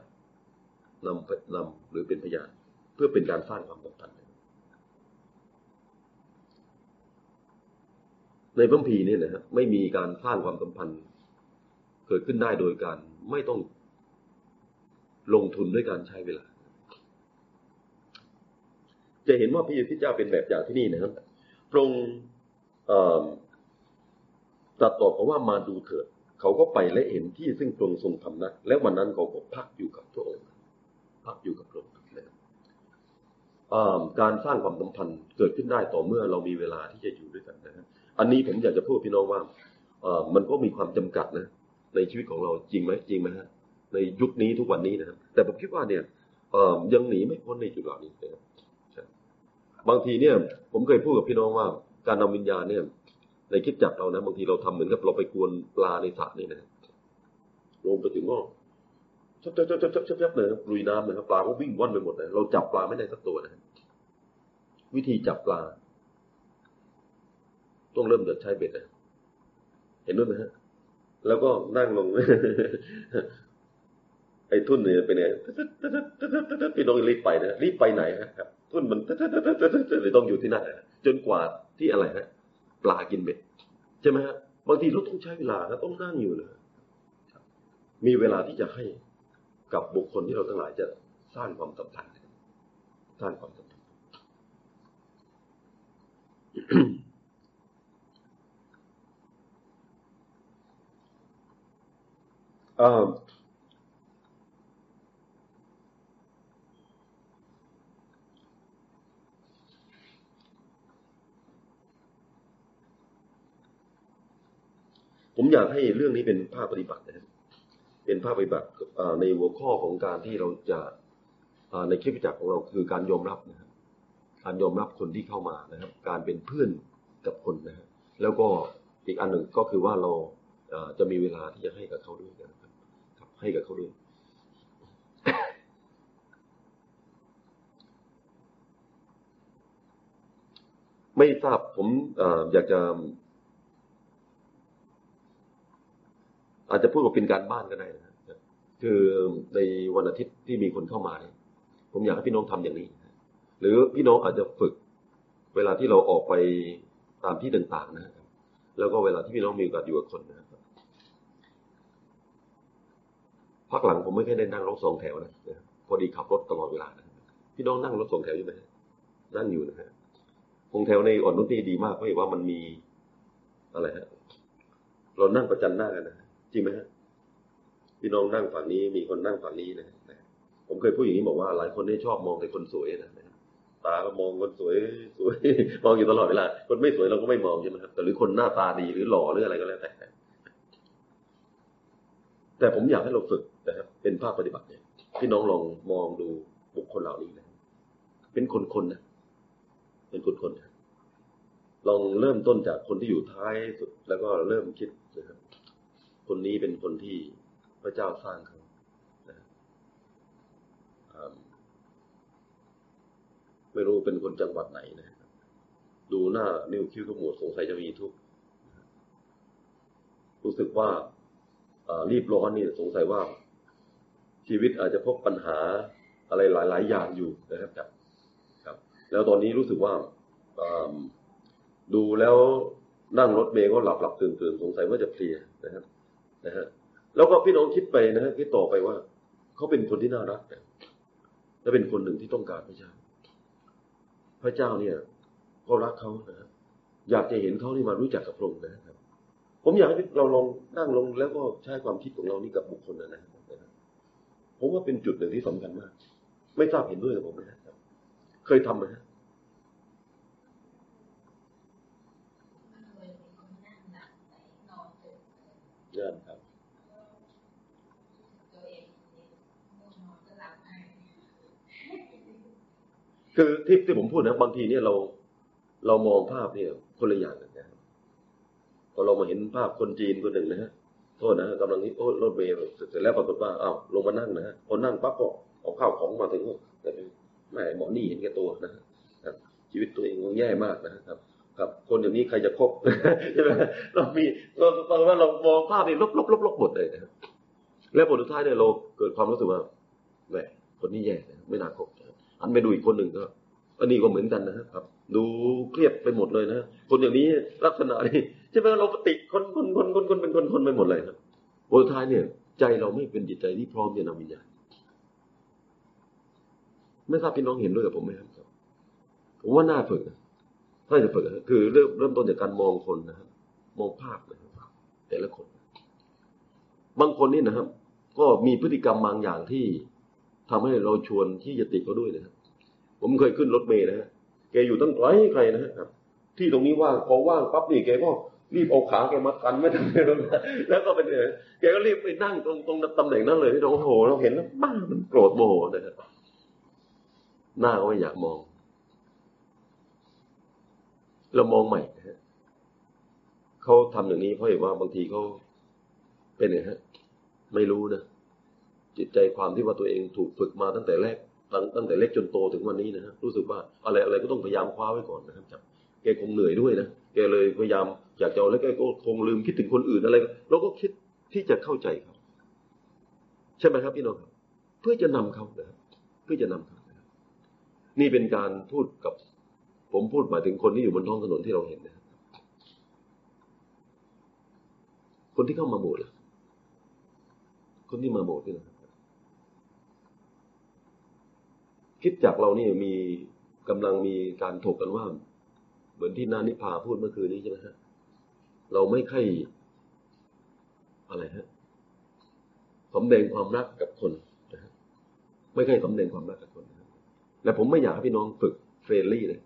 นำนำหรือเป็นพยานเพื่อเป็นการสร้างความสัมพันธ์ ในพระพีนี่นะฮะไม่มีการสร้างความสัมพันธ์ เกิดขึ้นได้โดยการไม่ต้องลงทุนด้วยการใช้เวลา จะเห็นว่าพระเยซูเจ้าเป็นแบบอย่างที่นี่นะครับตรงตัดต่อเพราะว่ามาดูเถิดเขาก็ไปและเห็นที่ซึ่งตรงทรงทำนะและวันนั้นเขาก็พักอยู่กับพระองค์พักอยู่กับพระองค์นะครับการสร้างความสัมพันธ์เกิดขึ้นได้ต่อเมื่อเรามีเวลาที่จะอยู่ด้วยกันนะครับ อันนี้ผมอยากจะพูดพี่น้องว่าเออมันก็มีความจำกัดนะ ในชีวิตของเราจริงไหมจริงไหมฮะในยุคนี้ทุกวันนี้นะครับ แต่ผมคิดว่าเนี่ยยังหนีไม่พ้นในจุดเหล่านี้นะครับบางทีเนี่ย ผมเคยพูดกับพี่น้องว่า การนำวิญญาณเนี่ย ในคิดจักเรานะบางทีเราทำเหมือนกับเราไปกวนปลาในสระนี่นะลงไปถึงก็ชับชับชับชับชับชับเลยครับลุยน้ำเลยครับปลาก็วิ่งว่อนไปหมดเลยเราจับปลาไม่ได้สักตัวนะวิธีจับปลา ต้องเริ่มจากใช้เบ็ดนะเห็นด้วยไหมฮะ แล้วก็นั่งลง ไอ้ทุ่นเนี่ยเป็นไงพี่น้องรีบไปนะรีบไปไหนครับทุ่นมันเลยต้องอยู่ที่นั่นจนกว่าที่อะไรฮะปลากินเบ็ดใช่ไหมฮะบางทีเราต้องใช้เวลานะต้องนั่งอยู่นะมีเวลาที่จะให้กับบุคคลที่เราทั้งหลายจะสร้างความสัมพันธ์สร้างความสัมพันธ์ เอ่อผมอยากให้เรื่องนี้เป็นภาคปฏิบัตินะครับ เป็นภาคปฏิบัติในหัวข้อของการที่เราจะในคลิปจักรของเราคือการยอมรับนะครับ การยอมรับคนที่เข้ามานะครับ การเป็นเพื่อนกับคนนะฮะแล้วก็อีกอันหนึ่งก็คือว่าเราจะมีเวลาที่จะให้กับเขาด้วยนะครับครับ ให้กับเขาด้วยไม่ทราบผมออยากจะ อาจจะพูดว่าเป็นการบ้านก็ได้นะคือในวันอาทิตย์ที่มีคนเข้ามาเนี่ยผมอยากให้พี่น้องทำอย่างนี้ หรือพี่น้องอาจจะฝึก เวลาที่เราออกไปตามที่ต่าง ๆ นะครับแล้วก็เวลาที่พี่น้องมีโอกาสอยู่กับคนนะครับ พักหลังผมไม่ค่อยได้นั่งรถสองแถวนะพอดีขับรถตลอดเวลานะพี่น้องนั่งรถสองแถวอยู่ไหมนั่งอยู่นะฮะวงแถวในอ่อนนุชนี่ดีมากเพราะเห็นว่ามันมีอะไรฮะเรานั่งประจันหน้ากันนะจริงไหมฮะพี่น้องนั่งฝั่งนี้มีคนนั่งฝั่งนี้นะผมเคยพูดอย่างนี้บอกว่า หลายคนได้ชอบมองแต่คนสวยนะนะตาก็มองคนสวยสวย มองอยู่ตลอดเวลาคนไม่สวยเราก็ไม่มองใช่ไหมครับแต่หรือคนหน้าตาดีหรือหล่อหรืออะไรก็แล้วแต่แต่ผมอยากให้เราฝึก นะครับเป็นภาคปฏิบัติเนี่ยพี่น้องลองมองดูบุคคลเหล่านี้นะ เป็นคนๆนะ เป็นคนๆนะลองเริ่มต้นจากคนที่อยู่ท้ายสุด แล้วก็เริ่มคิดนะครับ คนนี้เป็นคนที่พระเจ้าสร้างเขานะไม่รู้เป็นคนจังหวัดไหนนะ ดูหน้านิ้วคิ้วขมวดสงสัยจะมีทุกข์รู้สึกว่ารีบร้อนนี่สงสัยว่า ชีวิตอาจจะพบปัญหาอะไรหลาย ๆ อย่างอยู่นะครับครับครับ แล้วตอนนี้รู้สึกว่าดูแล้วนั่งรถเมล์ก็หลับหลับตื่นตื่นสงสัยว่าจะเพลียนะครับนะฮะแล้วก็พี่น้องคิดไปนะฮะคิดต่อไปว่าเขาเป็นคนที่น่ารักนะและเป็นคนหนึ่งที่ต้องการพระเจ้า พระเจ้าเนี่ยก็รักเขานะครับอยากจะเห็นเขาที่มารู้จักกับพระองค์นะครับ ผมอยากให้เราลองนั่งลงแล้วก็ใช้ความคิดของเรานี่กับบุคคลนั้นนะครับ ผมว่าเป็นจุดหนึ่งที่สำคัญมาก ไม่ทราบเห็นด้วยกับผมไหมครับ เคยทำไหมฮะเยี่ยมครับคือที่ที่ผมพูดนะบางทีเนี่ยเรา เรามองภาพเนี่ยคนละอย่างกันนะครับพอเรามาเห็นภาพคนจีนคนหนึ่งนะฮะ โทษนะฮะกำลังนี้โอ้รถเมล์เสร็จแล้วปรากฏว่าอ้าวลงมานั่งนะฮะพอนั่งปั๊บก็เอาข้าวของมาถึงแต่แม่หมอนี่เห็นแก่ตัวนะฮะครับ ชีวิตตัวเองก็แย่มากนะครับครับ คนอย่างนี้ใครจะคบใช่ไหมเรามีเราตอนว่าเรามองภาพนี่ลบลบลบลบหมดเลยนะแล้วผลสุดท้ายเนี่ยเราเกิดความรู้สึกว่าแหมคนนี้แย่ไม่น่าคบนะครับหันไปดูอีกคนหนึ่งก็อันนี้ก็เหมือนกันนะครับ ดูเครียดไปหมดเลยนะคนอย่างนี้ลักษณะนี้ใช่ไหมเราปฏิคนคนคนคนคนเป็นคนคนไปหมดเลยครับผลสุดท้ายเนี่ย ใจเราไม่เป็นจิตใจที่พร้อมจะนำวิญญาณไม่ทราบพี่น้องเห็นด้วยกับผมไหมครับผมว่าน่าฝึกนะถ้าจะฝึกนะคือเริ่มเริ่มต้นจากการมองคนนะครับมองภาพนะครับแต่ละคน บางคนนี่นะครับ ก็มีพฤติกรรมบางอย่างที่ทำให้เราชวนที่จะติดเขาด้วยนะครับผมเคยขึ้นรถเมล์นะฮะ แกอยู่ตั้งไกลไกลนะครับ ที่ตรงนี้ว่างพอว่างปั๊บนี่แกก็รีบเอาขาแกมากันไม่ทันเลยแล้วก็เป็นเออแกก็รีบไปนั่งตรงตรงตำแหน่งนั้นเลยที่เราโอ้โหเราเห็นแล้วบ้ามันโกรธโมโหนะครับหน้าก็ไม่อยากมอง เรามองใหม่นะฮะเขาทำอย่างนี้เพราะเห็นว่าบางทีเขาเป็นไงฮะ ไม่รู้นะจิตใจความที่ว่าตัวเองถูกฝึกมาตั้งแต่แรก ตั้งตั้งแต่เล็กจนโตถึงวันนี้นะฮะรู้สึกว่าอะไรอะไรก็ต้องพยายามคว้าไว้ก่อนนะครับจับแกคงเหนื่อยด้วยนะแกเลยพยายามอยากจะเอแล้วแกก็คงลืมคิดถึงคนอื่นอะไรเราก็คิดที่จะเข้าใจเขาใช่ไหมครับพี่น้องครับเพื่อจะนำเขานะครับเพื่อจะนำเขานะนี่เป็นการพูดกับ ผมพูดหมายถึงคนที่อยู่บนท้องถนนที่เราเห็นนะครับคนที่เข้ามาโบสถ์ล่ะคนที่มาโบสถ์นี่นะ คิดจากเรานี่มีกำลังมีการถกกันว่า เหมือนที่นานิพาพูดเมื่อคืนนี้ใช่ไหมฮะเราไม่ค่อยอะไรฮะสำแดงความรักกับคนนะฮะไม่ค่อยสำแดงความรักกับคนนะและผมไม่อยากให้พี่น้องฝึกเฟรนลี่เลย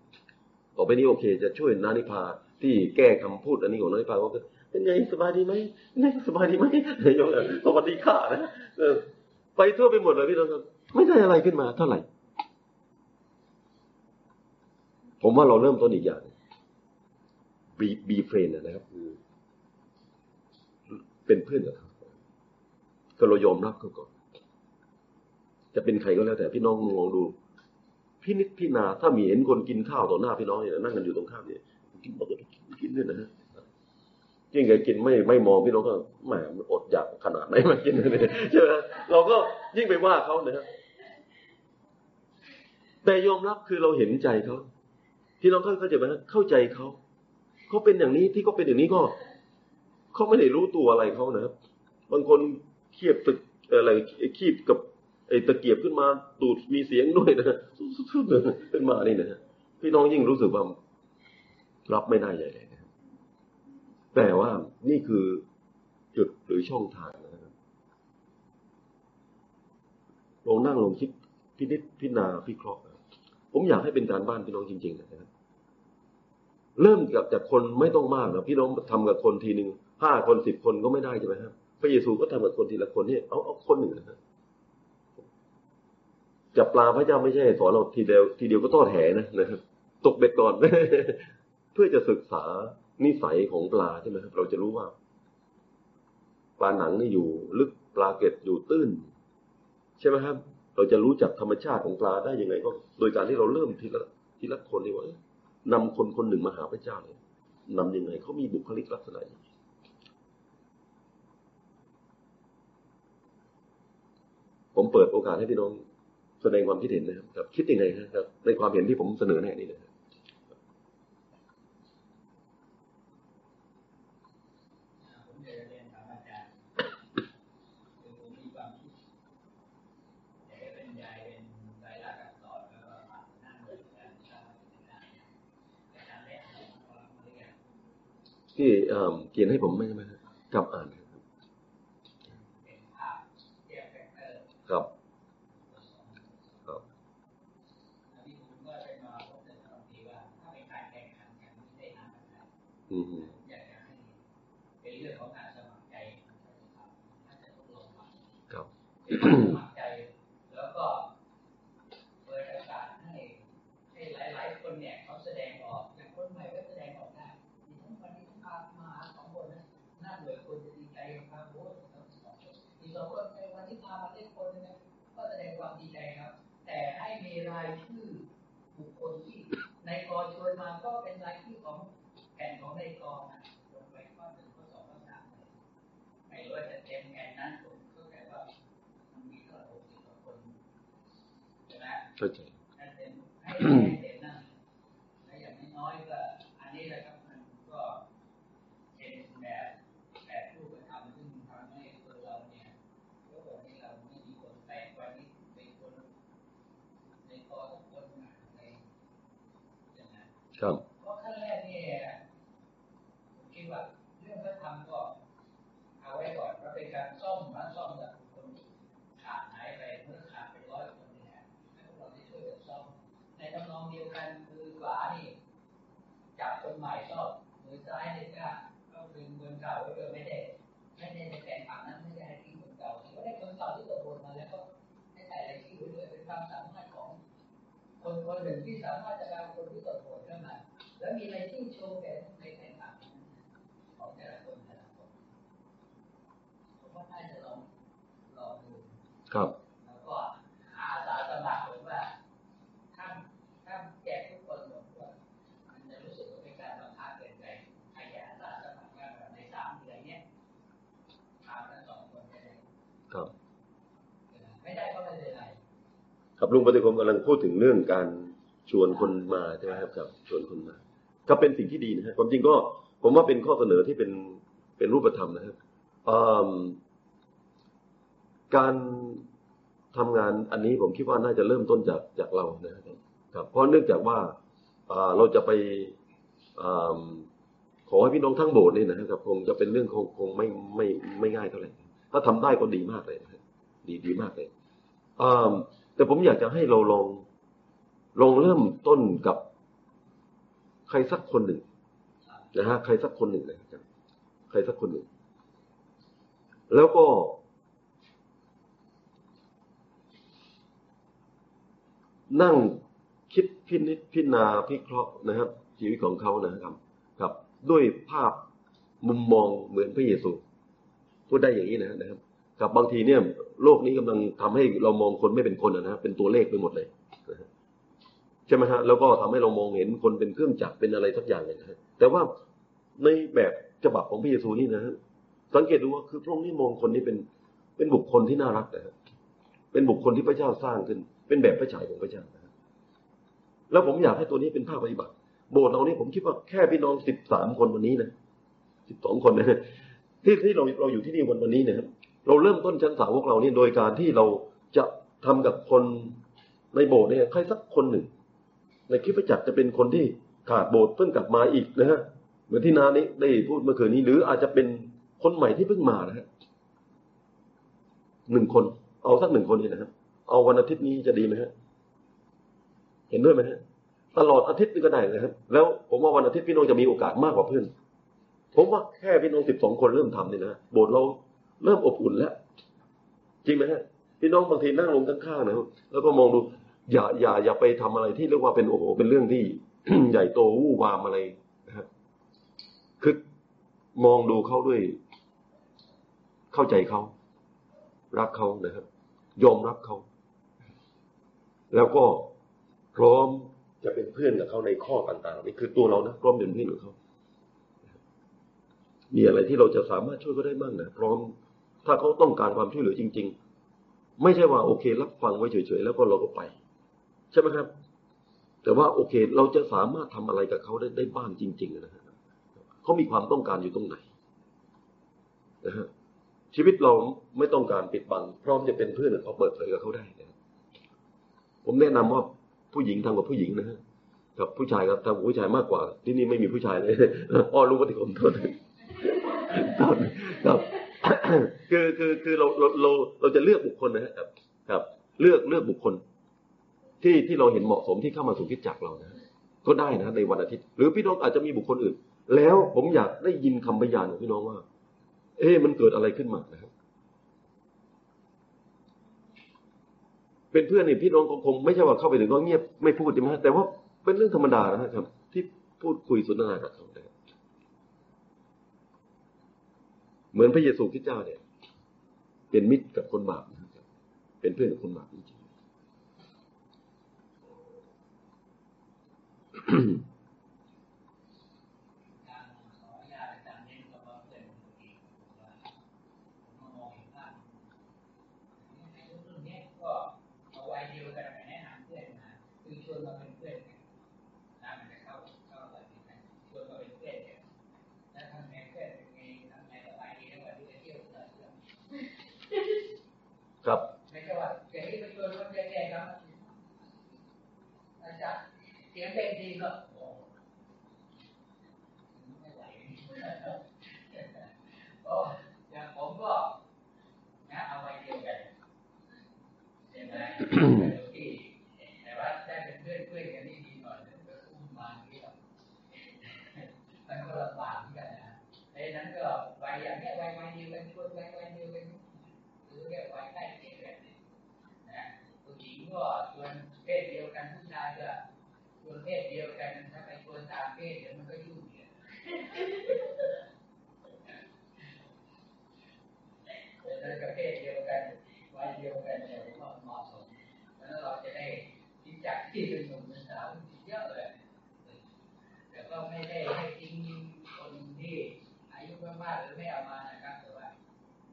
ต่อไปนี้โอเค จะช่วยนานิพาที่แก้คำพูดอันนี้ของนานิพาว่าเป็นไงสบายดีไหมเป็นไงสบายดีไหมยกสวัสดีค่ะนะไปทั่วไปหมดเลยพี่น้องไม่ได้อะไรขึ้นมาเท่าไหร่ ผมว่าเราเริ่มต้นอีกอย่างบีบีเฟรนนะครับคือเป็นเพื่อนกับเขาก็เรายอมรับเขาก่อน จะเป็นใครก็แล้วแต่พี่น้องมองดูพี่นิดพี่นาถ้ามีเห็นคนกินข้าวต่อหน้าพี่น้องเนี่ยนั่งกันอยู่ตรงข้ามเนี่ยกินปกติกินด้วยนะฮะยิ่งแกกินไม่ไม่มองพี่น้องก็แหมอดอยากขนาดไหนมากินเลยใช่ไหมเราก็ยิ่งไปว่าเขานะครับแต่ยอมรับคือเราเห็นใจเขา พี่น้องเข้าใจไหมเข้าใจเขาเขาเป็นอย่างนี้ที่เขาเป็นอย่างนี้ก็เขาไม่ได้รู้ตัวอะไรเขานะครับบางคนเคียบตึกอะไรคีบกับไอ้ตะเกียบขึ้นมาดูดมีเสียงด้วยนะขึ้นมานี่นะพี่น้องยิ่งรู้สึกว่ารับไม่ได้ใหญ่เลยนะแต่ว่านี่คือจุดหรือช่องทางนะครับลองนั่งลงคิดพินิจพิจารณาพิเคราะห์ผมอยากให้เป็นการบ้านพี่น้องจริง ๆ นะครับ เริ่มกับจากคนไม่ต้องมากนะพี่น้องทำกับคนทีหนึ่งห้าคนสิบคนก็ไม่ได้ใช่ไหมครับพระเยซูก็ทำกับคนทีละคนเนี่ยเอาเอาคนหนึ่งนะครับจับปลาพระเจ้าไม่ใช่สอนเราทีเดียวทีเดียวก็ทอดแหนะนะครับตกเบ็ดก่อน เพื่อจะศึกษานิสัยของปลาใช่ไหมครับ เราจะรู้ว่า ปลาหนังนี่อยู่ลึกปลาเกล็ดอยู่ตื้น ใช่ไหมครับ เราจะรู้จักธรรมชาติของปลาได้ยังไง ก็ โดยการที่เราเริ่มทีละทีละคนนี่ว่า นำคนคนหนึ่งมาหาพระเจ้าเนี่ยนำยังไงเขามีบุคลิกลักษณะอย่างผมเปิดโอกาสให้พี่น้องแสดงความคิดเห็นนะครับ คิดยังไงครับในความเห็นที่ผมเสนอแนะนี่นะครับ ที่เขียนให้ผมไม่ใช่ไหมกับอ่านครับครับอืมเป็นเรื่องของการสมัครใจครับสมัครใจ แล้วก็เปิดโอกาสให้ให้หลายๆคนเนี่ยเขาแสดงออกอย่างคนใหม่ก็แสดงออกได้มีทั้งวันนี้ทั้งพามาหาสองคนนะน่าเบื่อคนจะดีใจครับโอ้มีสองคนในวันที่พามาเล่นคนนึงก็แสดงความดีใจครับ แต่ให้มีรายชื่อบุคคลที่ ในกอชวนมาก็เป็นรายชื่อของแผ่นของในกอนะลงไปข้อหนึ่งข้อสองข้อสามไม่รู้ว่าจะเต็มแผ่นนั้นผมเข้าใจว่ามันมีเท่าไหร่หกสิบกว่าคนใช่ไหมเข้าใจให้เต็มให้เต็มนะและอย่างน้อยก็อันนี้แหละครับมันก็เป็นแบบแบบรูปธรรมซึ่งทำให้ตัวเราเนี่ยก็วันนี้เราไม่มีคนแปลกวันนี้เป็นคนในกอทุกคนในอย่างนั้นครับเพราะขั้นแรกเนี่ยผมคิดว่าเรื่องพระธรรมก็เอาไว้ก่อนว่าเป็นการซ่อมมาซ่อมจากคนขาดหายไปเมื่อขาดไปร้อยคนเนี่ยให้พวกเราได้ช่วยกันซ่อม ในทำนองเดียวกันมือขวานี่จับคนใหม่ซ่อมมือซ้ายนี่ก็ก็ดึงคนเก่าไว้ด้วยไม่ได้ไม่ได้ในแผนผังนั้นไม่ได้ให้ทิ้งคนเก่าถือว่าได้คนเก่าที่ตกหล่นมาแล้วก็ให้ใส่รายชื่อไว้ด้วยเป็นความสามารถของ คนคนหนึ่งที่สามารถจะเอาคนที่ตกหล่นขึ้นมาแล้วมีรายชื่อโชว์แก่ในแผนผังของ น่าจะลองลองดู ครับ แล้วก็อาสาสมัครผมว่าถ้าถ้าแจกทุกคนหมดก็มันจะรู้สึกว่าเป็นการบังคับเกินไปใครอยากอาสาสมัครว่าในสามเดือนเนี้ยทำทั้งสองคนจะได้ ครับ ไม่ได้ก็ไม่เป็นไร ครับลุง ปฏิคมกำลังพูดถึงเรื่องการชวนคนมาใช่ไหมครับครับชวนคนมา ก็เป็นสิ่งที่ดีนะฮะความจริงก็ผมว่าเป็นข้อเสนอที่เป็นเป็นรูปธรรมนะครับการทำงานอันนี้ผมคิดว่าน่าจะเริ่มต้นจากจากเรานะครับครับเพราะเนื่องจากว่าเราจะไปอขอให้พี่น้องทั้งโบสถ์นี่นะครับคงจะเป็นเรื่องคงคงไม่ไม่ไม่ง่ายเท่าไหร่ถ้าทำได้ก็ดีมากเลยดีดีมากเลยอ่า แต่ผมอยากจะให้เราลองลองเริ่มต้นกับใครสักคนหนึ่งนะฮะใครสักคนหนึ่งนะครับใครสักคนหนึ่ง แล้วก็ นั่งคิดพินิจพิจารณาพิเคราะห์นะครับ ชีวิตของเขานะครับครับ ด้วยภาพมุมมองเหมือนพระเยซูพูดได้อย่างนี้นะครับ กับบางทีเนี่ยโลกนี้กำลังทำให้เรามองคนไม่เป็นคนนะครับเป็นตัวเลขไปหมดเลยใช่ไหมฮะแล้วก็ทำให้เรามองเห็นคนเป็นเครื่องจักรเป็นอะไรสักอย่างเลยนะฮะแต่ว่าในแบบฉบับของพระเยซูนี่นะฮะสังเกตดูว่าคือพระองค์นี่มองคนนี้เป็นเป็นบุคคลที่น่ารักนะฮะเป็นบุคคลที่พระเจ้าสร้างขึ้น เป็นแบบพระฉายของพระเจ้านะฮะแล้วผมอยากให้ตัวนี้เป็นภาคปฏิบัติ โบสถ์เรานี่ผมคิดว่าแค่พี่น้องสิบสามคนวันนี้นะสิบสองคนนะฮะที่ที่เราเราอยู่ที่นี่วันวันนี้นะครับ เราเริ่มต้นชั้นสาวกเราเนี่ยโดยการที่เราจะทำกับคนในโบสถ์เนี่ยใครสักคนหนึ่ง ในคริสตจักรจะเป็นคนที่ขาดโบสถ์เพิ่งกลับมาอีกนะฮะเหมือนที่นานี้ได้พูดเมื่อคืนนี้ หรืออาจจะเป็นคนใหม่ที่เพิ่งมานะฮะหนึ่งคน เอาสักหนึ่งคนนี่นะครับเอาวันอาทิตย์นี้จะดีไหมฮะเห็นด้วยไหมฮะตลอดอาทิตย์นี่ก็ได้นะครับ แล้วผมว่าวันอาทิตย์พี่น้องจะมีโอกาสมากกว่าเพื่อน ผมว่าแค่พี่น้องสิบสองคนเริ่มทำเนี่ยนะโบสถ์เรา เริ่มอบอุ่นแล้ว จริงไหมฮะพี่น้องบางทีนั่งลงข้างๆนะครับแล้วก็มองดู อย่าอย่าอย่าไปทำอะไรที่เรียกว่าเป็นโอ้โหเป็นเรื่องที่ใหญ่โตวู่วามอะไรนะครับคือมองดูเขาด้วย เข้าใจเขารักเขานะครับยอมรับเขาแล้วก็พร้อมจะเป็นเพื่อนกับเขาในข้อต่างๆนี่คือตัวเรานะพร้อมเป็นเพื่อนกับเขามีอะไรที่เราจะสามารถช่วยเขาได้บ้างนะพร้อม ถ้าเขาต้องการความช่วยเหลือจริง ๆ ไม่ใช่ว่าโอเครับฟังไว้เฉยๆแล้วก็เราก็ไป ใช่ไหมครับ แต่ว่าโอเค เราจะสามารถทำอะไรกับเขาได้ได้บ้างจริง ๆ นะฮะเขามีความต้องการอยู่ตรงไหนนะฮะชีวิตเราไม่ต้องการปิดบัง พร้อมจะเป็นเพื่อนเขาเปิดเผยกับเขาได้นะผมแนะนำว่าผู้หญิงทำกับผู้หญิงนะฮะกับผู้ชายครับทำกับผู้ชายมากกว่า ที่นี่ไม่มีผู้ชายเลยอ้อรู้ว่าที่ผมโทษครับคื คือคือคือเราเราเราเราจะเลือกบุคคลนะครับครับ เลือกเลือกบุคคล ที่ที่เราเห็นเหมาะสมที่เข้ามาสู่คิดจักเรานะก็ได้นะในวันอาทิตย์ หรือพี่น้องอาจจะมีบุคคลอื่น แล้วผมอยากได้ยินคำพยานของพี่น้องว่า เอ๊ะมันเกิดอะไรขึ้นมานะครับ เป็นเพื่อนนี่พี่น้องคงคงไม่ใช่ว่าเข้าไปถึงก็เงียบไม่พูดใช่ไหมแต่ว่าเป็นเรื่องธรรมดานะครับ ที่พูดคุยสนทนากับเขานครับ เหมือนพระเยซูคริสต์เจ้าเนี่ย เป็นมิตรกับคนบาปนะครับ เป็นเพื่อนกับคนบาปจริงๆ การขออนุญาตอาจารย์เน้นคำว่าเพื่อนตัวเองว่าผมมองเห็นภาพในรุ่นนี้ก็เอาวัยเดียวกันไปแนะนำเพื่อนมาคือชวนมาเป็นเพื่อนกันนะมันจะเข้าเข้าแบบนี้นะชวนมาเป็นเพื่อนกันแล้วทำไงเพื่อนเป็นไงทำไงสบายดีแล้ววันที่จะเที่ยวเที่ยวเที่ยว ครับ ไม่ใช่ว่าเสียงที่ไปชวนคนแก่ๆครับอาจารย์เสียงเพลงดีก็โอ้ไม่ไหวโอ้อย่างผมก็นะเอาไว้เดียวกันเห็นไหมที่แต่ว่าได้เป็นเพื่อนเพื่อนกันนี่ดีหน่อยเดี๋ยวอุ้มมาเที่ยวมันก็ลำบากเหมือนกันนะไอ้นั้นก็ไปอย่างเนี้ยไปไปเดียวกันชวนไปไปเดียวกัน หรือเรียกว่าใกล้เคียงกันนะผู้หญิงก็ชวนเพศเดียวกันผู้ชายก็ชวนเพศเดียวกันถ้าไปชวนตามเพศเดี๋ยวมันก็ยุ่งเนี่ยแต่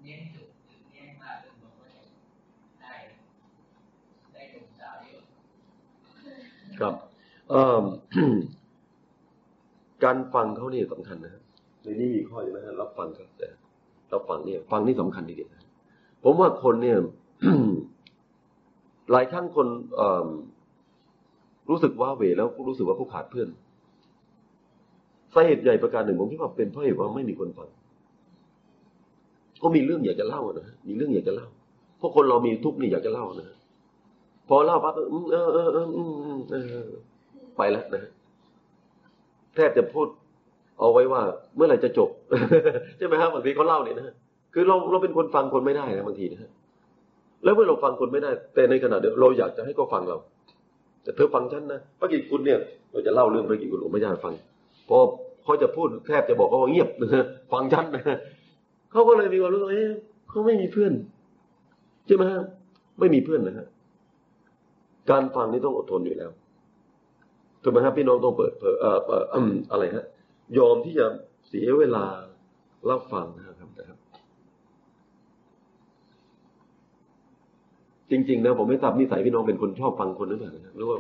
เน้นจุดจุดเน้นมากจนผมก็จะได้ได้หนุ่มสาวเยอะครับเอ่อการฟังเขาเนี่ยสำคัญนะในนี้มีข้ออยู่นะฮะรับฟังครับแต่รับฟังเนี่ย ฟังนี่สำคัญทีเดียวนะผมว่าคนเนี่ยหลายครั้งคนเอ่อรู้สึกว่าเวแล้วรู้สึกว่าผู้ขาดเพื่อนสาเหตุใหญ่ประการหนึ่งผมคิดว่าเป็นเพราะเหตุว่าไม่มีคนฟัง ก็มีเรื่องอยากจะเล่านะมีเรื่องอยากจะเล่า เพราะคนเรามีทุกข์นี่อยากจะเล่านะพอเล่าปั๊บเออเออเออเออไปแล้วนะแทบจะพูด เอาไว้ว่า เมื่อไหร่จะจบใช่ไหมครับบางทีเขาเล่าเนี่ยนะคือเราเราเป็นคนฟังคนไม่ได้นะบางทีนะแล้วเมื่อเราฟังคนไม่ได้ แต่ในขณะเดียว เราอยากจะให้เขาฟังเรา แต่เธอฟังฉันนะพระกิจคุณเนี่ยเราจะเล่าเรื่องพระกิจคุณผมไม่อยากฟังพอเขาจะพูดแทบจะบอกเขาว่าเงียบนะฮะฟังฉันนะ เขาก็เลยมีความรู้สึกว่าเอ๊ะเขาไม่มีเพื่อนใช่ไหมฮะไม่มีเพื่อนนะฮะการฟังนี่ต้องอดทนอยู่แล้วถูกไหมครับพี่น้องต้องเปิดเผยเอ่อออะไรฮะ ยอมที่จะเสียเวลารับฟังนะครับนะครับ จริง ๆ นะผมไม่ทราบนิสัยพี่น้องเป็นคนชอบฟังคนหรือเปล่านะหรือว่า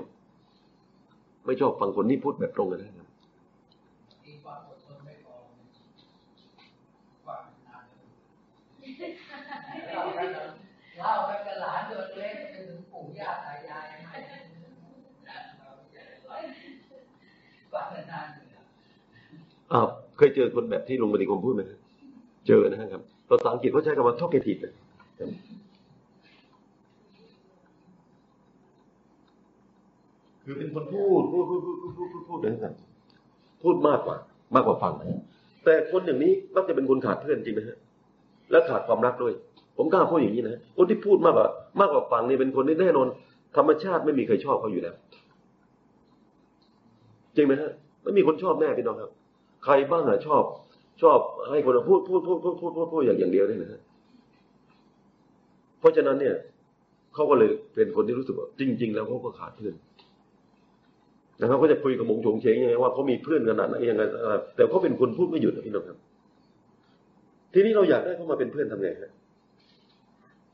ไม่ชอบฟังคนที่พูดแบบตรงกันนะครับ มีความอดทนไม่พอฟังนานเล่ากัน เล่ากันกับหลานตัวเล็กจนถึงปู่ย่าตายายฟังนานเลยอ้าวเคยเจอคนแบบที่ลุงบดีคมพูดไหมเจอนะครับภาษาอังกฤษเขาใช้คำว่า talkative คือเป็นคนพูดพูดพูดพูดพูดพูดพูดพูดนะครับพูดมากกว่า มากกว่าฟังแต่คนอย่างนี้มักจะเป็นคนขาดเพื่อนจริงนะฮะ และขาดความรักด้วย ผมกล้าพูดอย่างนี้นะคนที่พูดมากกว่ามากกว่าฟังนี่เป็นคนที่แน่นอน ธรรมชาติไม่มีใครชอบเขาอยู่แล้วจริงไหมฮะไม่มีคนชอบแน่พี่น้องครับ ใครบ้างอะชอบ ชอบให้คนพูดพูดพูดพูดพูดพูดพูดอย่างอย่างเดียวเนี่ยนะฮะเพราะฉะนั้นเนี่ยเขาก็เลยเป็นคนที่รู้สึกว่าจริง ๆ แล้วเขาก็ขาดเพื่อนนะครับก็จะคุยกับมงโฉงเฉงยังไงว่าเขามีเพื่อนขนาดไหนยังไงแต่เขาเป็นคนพูดไม่หยุดนะพี่น้องครับ ทีนี้เราอยากได้เขามาเป็นเพื่อนทำไงฮะ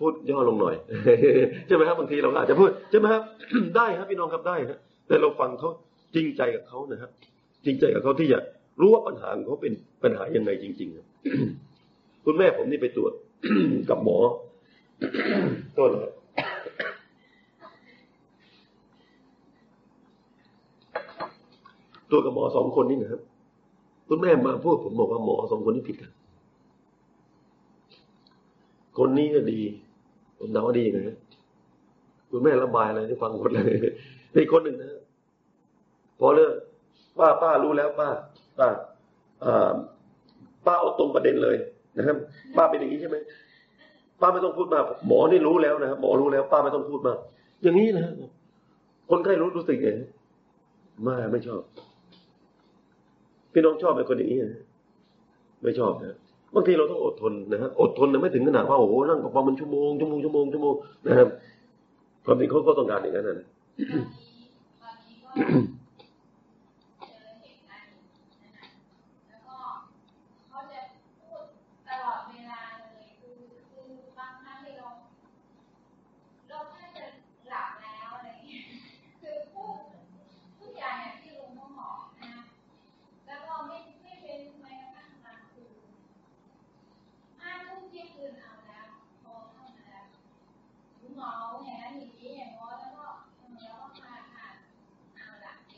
พูดย่อลงหน่อยใช่ไหมครับบางทีเราก็อาจจะพูดใช่ไหมครับได้ครับพี่น้องครับได้ครับแต่เราฟังเขาจริงใจกับเขานะครับ จริงใจกับเขาที่จะรู้ว่าปัญหาของเขาเป็นปัญหายังไงจริง ๆครับคุณแม่ผมนี่ไปตรวจกับหมอโทษนะครับตัวกับหมอสองคนนี่นะครับ คุณแม่มาพูดผมบอกว่าหมอสองคนนี้ผิดกัน คนนี้ก็ดี คนน้าดียังไงนะคุณแม่ระบายอะไรให้ฟังหมดเลยนี่คนหนึ่งนะพอเลิกป้าป้ารู้แล้วป้าป้าอ่าป้าเอาตรงประเด็นเลยนะครับ ป้าเป็นอย่างนี้ใช่ไหมป้าไม่ต้องพูดมากหมอนี่รู้แล้วนะครับหมอรู้แล้ว ป้าไม่ต้องพูดมากอย่างนี้นะคนไข้รู้รู้สึกไงไม่ไม่ชอบ พี่น้องชอบเป็นคนอย่างนี้นะไม่ชอบนะ บางทีเราต้องอดทนนะฮะอดทนนะไม่ถึงขนาดว่าโอ้โหนั่งกับฟังมันชั่วโมงชั่วโมงชั่วโมงชั่วโมงนะครับความจริงเขาก็ต้องการอย่างนั้นนะ บางทีก็เจอเหตุการณ์นะคะแล้วก็เขาจะพูดตลอดเวลาเลยคือคือบางครั้งที่เราเราแค่จะหลับแล้วอะไรอย่างเงี้ยคือพูดทุกอย่างอย่างที่ลุงต้องบอกนะแล้วก็ไม่ไม่เป็นแม้กระทั่งกลางคืนห้าทุ่มเที่ยงคืนเอาแล้วพอเข้ามาแล้ว เหงาอย่างนั้นอย่างนี้อย่างง้อแล้วก็เออแล้วก็ขาดขาดเอาละแก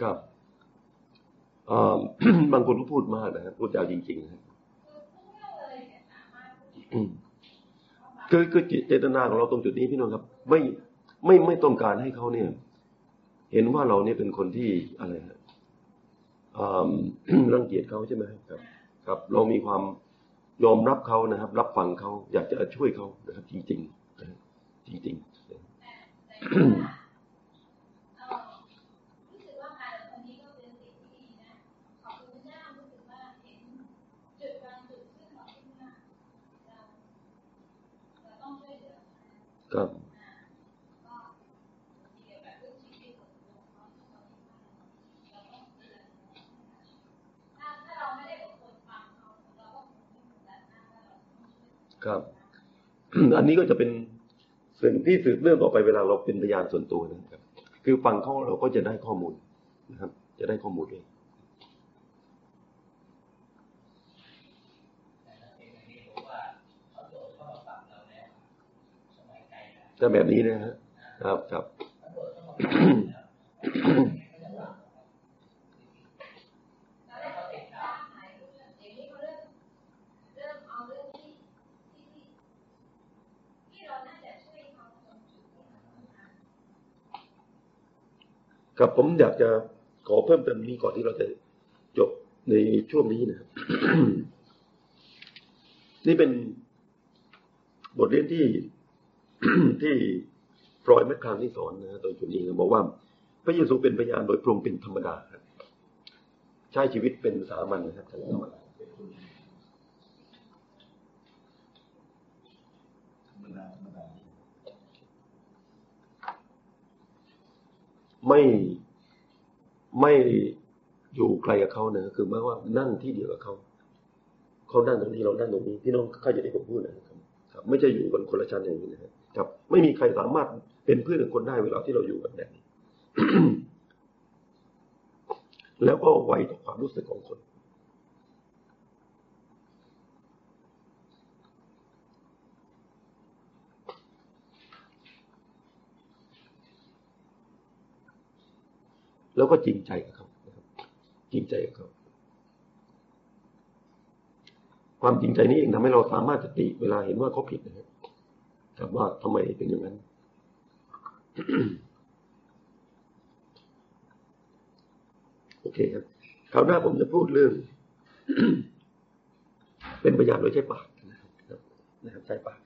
ครับบางคนก็พูดมากนะครับพูดยาวจริงๆนะครับคือเรื่องเลยเนี่ยสามารถพูดอืมคือเจตนาของเราตรงจุดนี้พี่น้องครับ ไม่ไม่ไม่ต้องการให้เขาเนี่ย เห็นว่าเราเนี่ยเป็นคนที่อะไรฮะรังเกียจเขาใช่ไหมครับ ครับ เรามีความยอมรับเขานะครับ รับฟังเขาอยากจะช่วยเขานะครับ จริง ๆ จริง ๆ ช่วยครับ อันนี้ก็จะเป็นสิ่งที่สืบเนื่องต่อไปเวลาเราเป็นพยานส่วนตัวนะครับ คือฟังเขาเราก็จะได้ข้อมูลนะครับ จะได้ข้อมูลเอง แต่ถ้าเป็นอย่างนี้ผมว่าเขาโดดเข้ามาปรับเราแล้วสมัย ถ้าแบบนี้นะะครับครับครับผมอยากจะขอเพิ่มเติมนี้ก่อนที่เราจะจบในช่วงนี้นะครับนี่เป็นบทเรียนที่ ที่ฟรอยด์แมคคารที่สอนนะตรงจุดนี้นะบอกว่า พระเยซูเป็นพยานโดยพระองเป็นธรรมดาครับใช้ชีวิตเป็นสามัญนะครับธรรมดาไม่ไม่อยู่ไกลกับเขานะคือหมายว่านั่งที่เดียวกับเขาเขานั่งตรงนี้เรานั่งตรงนี้พี่น้องเข้าใจที่ผมพูดนะครับ ไม่ใช่อยู่กันคนละชั้นอย่างนี้นะครับ ครับ ไม่มีใครสามารถเป็นเพื่อนกับคนได้เวลาที่เราอยู่กันแบบนี้แล้วก็ไวต่อความรู้สึกของคน แล้วก็จริงใจกับเขาจริงใจกับเขาความจริงใจนี้เองทำให้เราสามารถจะติเวลาเห็นว่าเขาผิดนะครับ ถามว่าทำไมเป็นอย่างนั้นโอเคครับคราวหน้าผมจะพูดเรื่อง เป็นพยานโดยใช้ปากนะครับใช้ปาก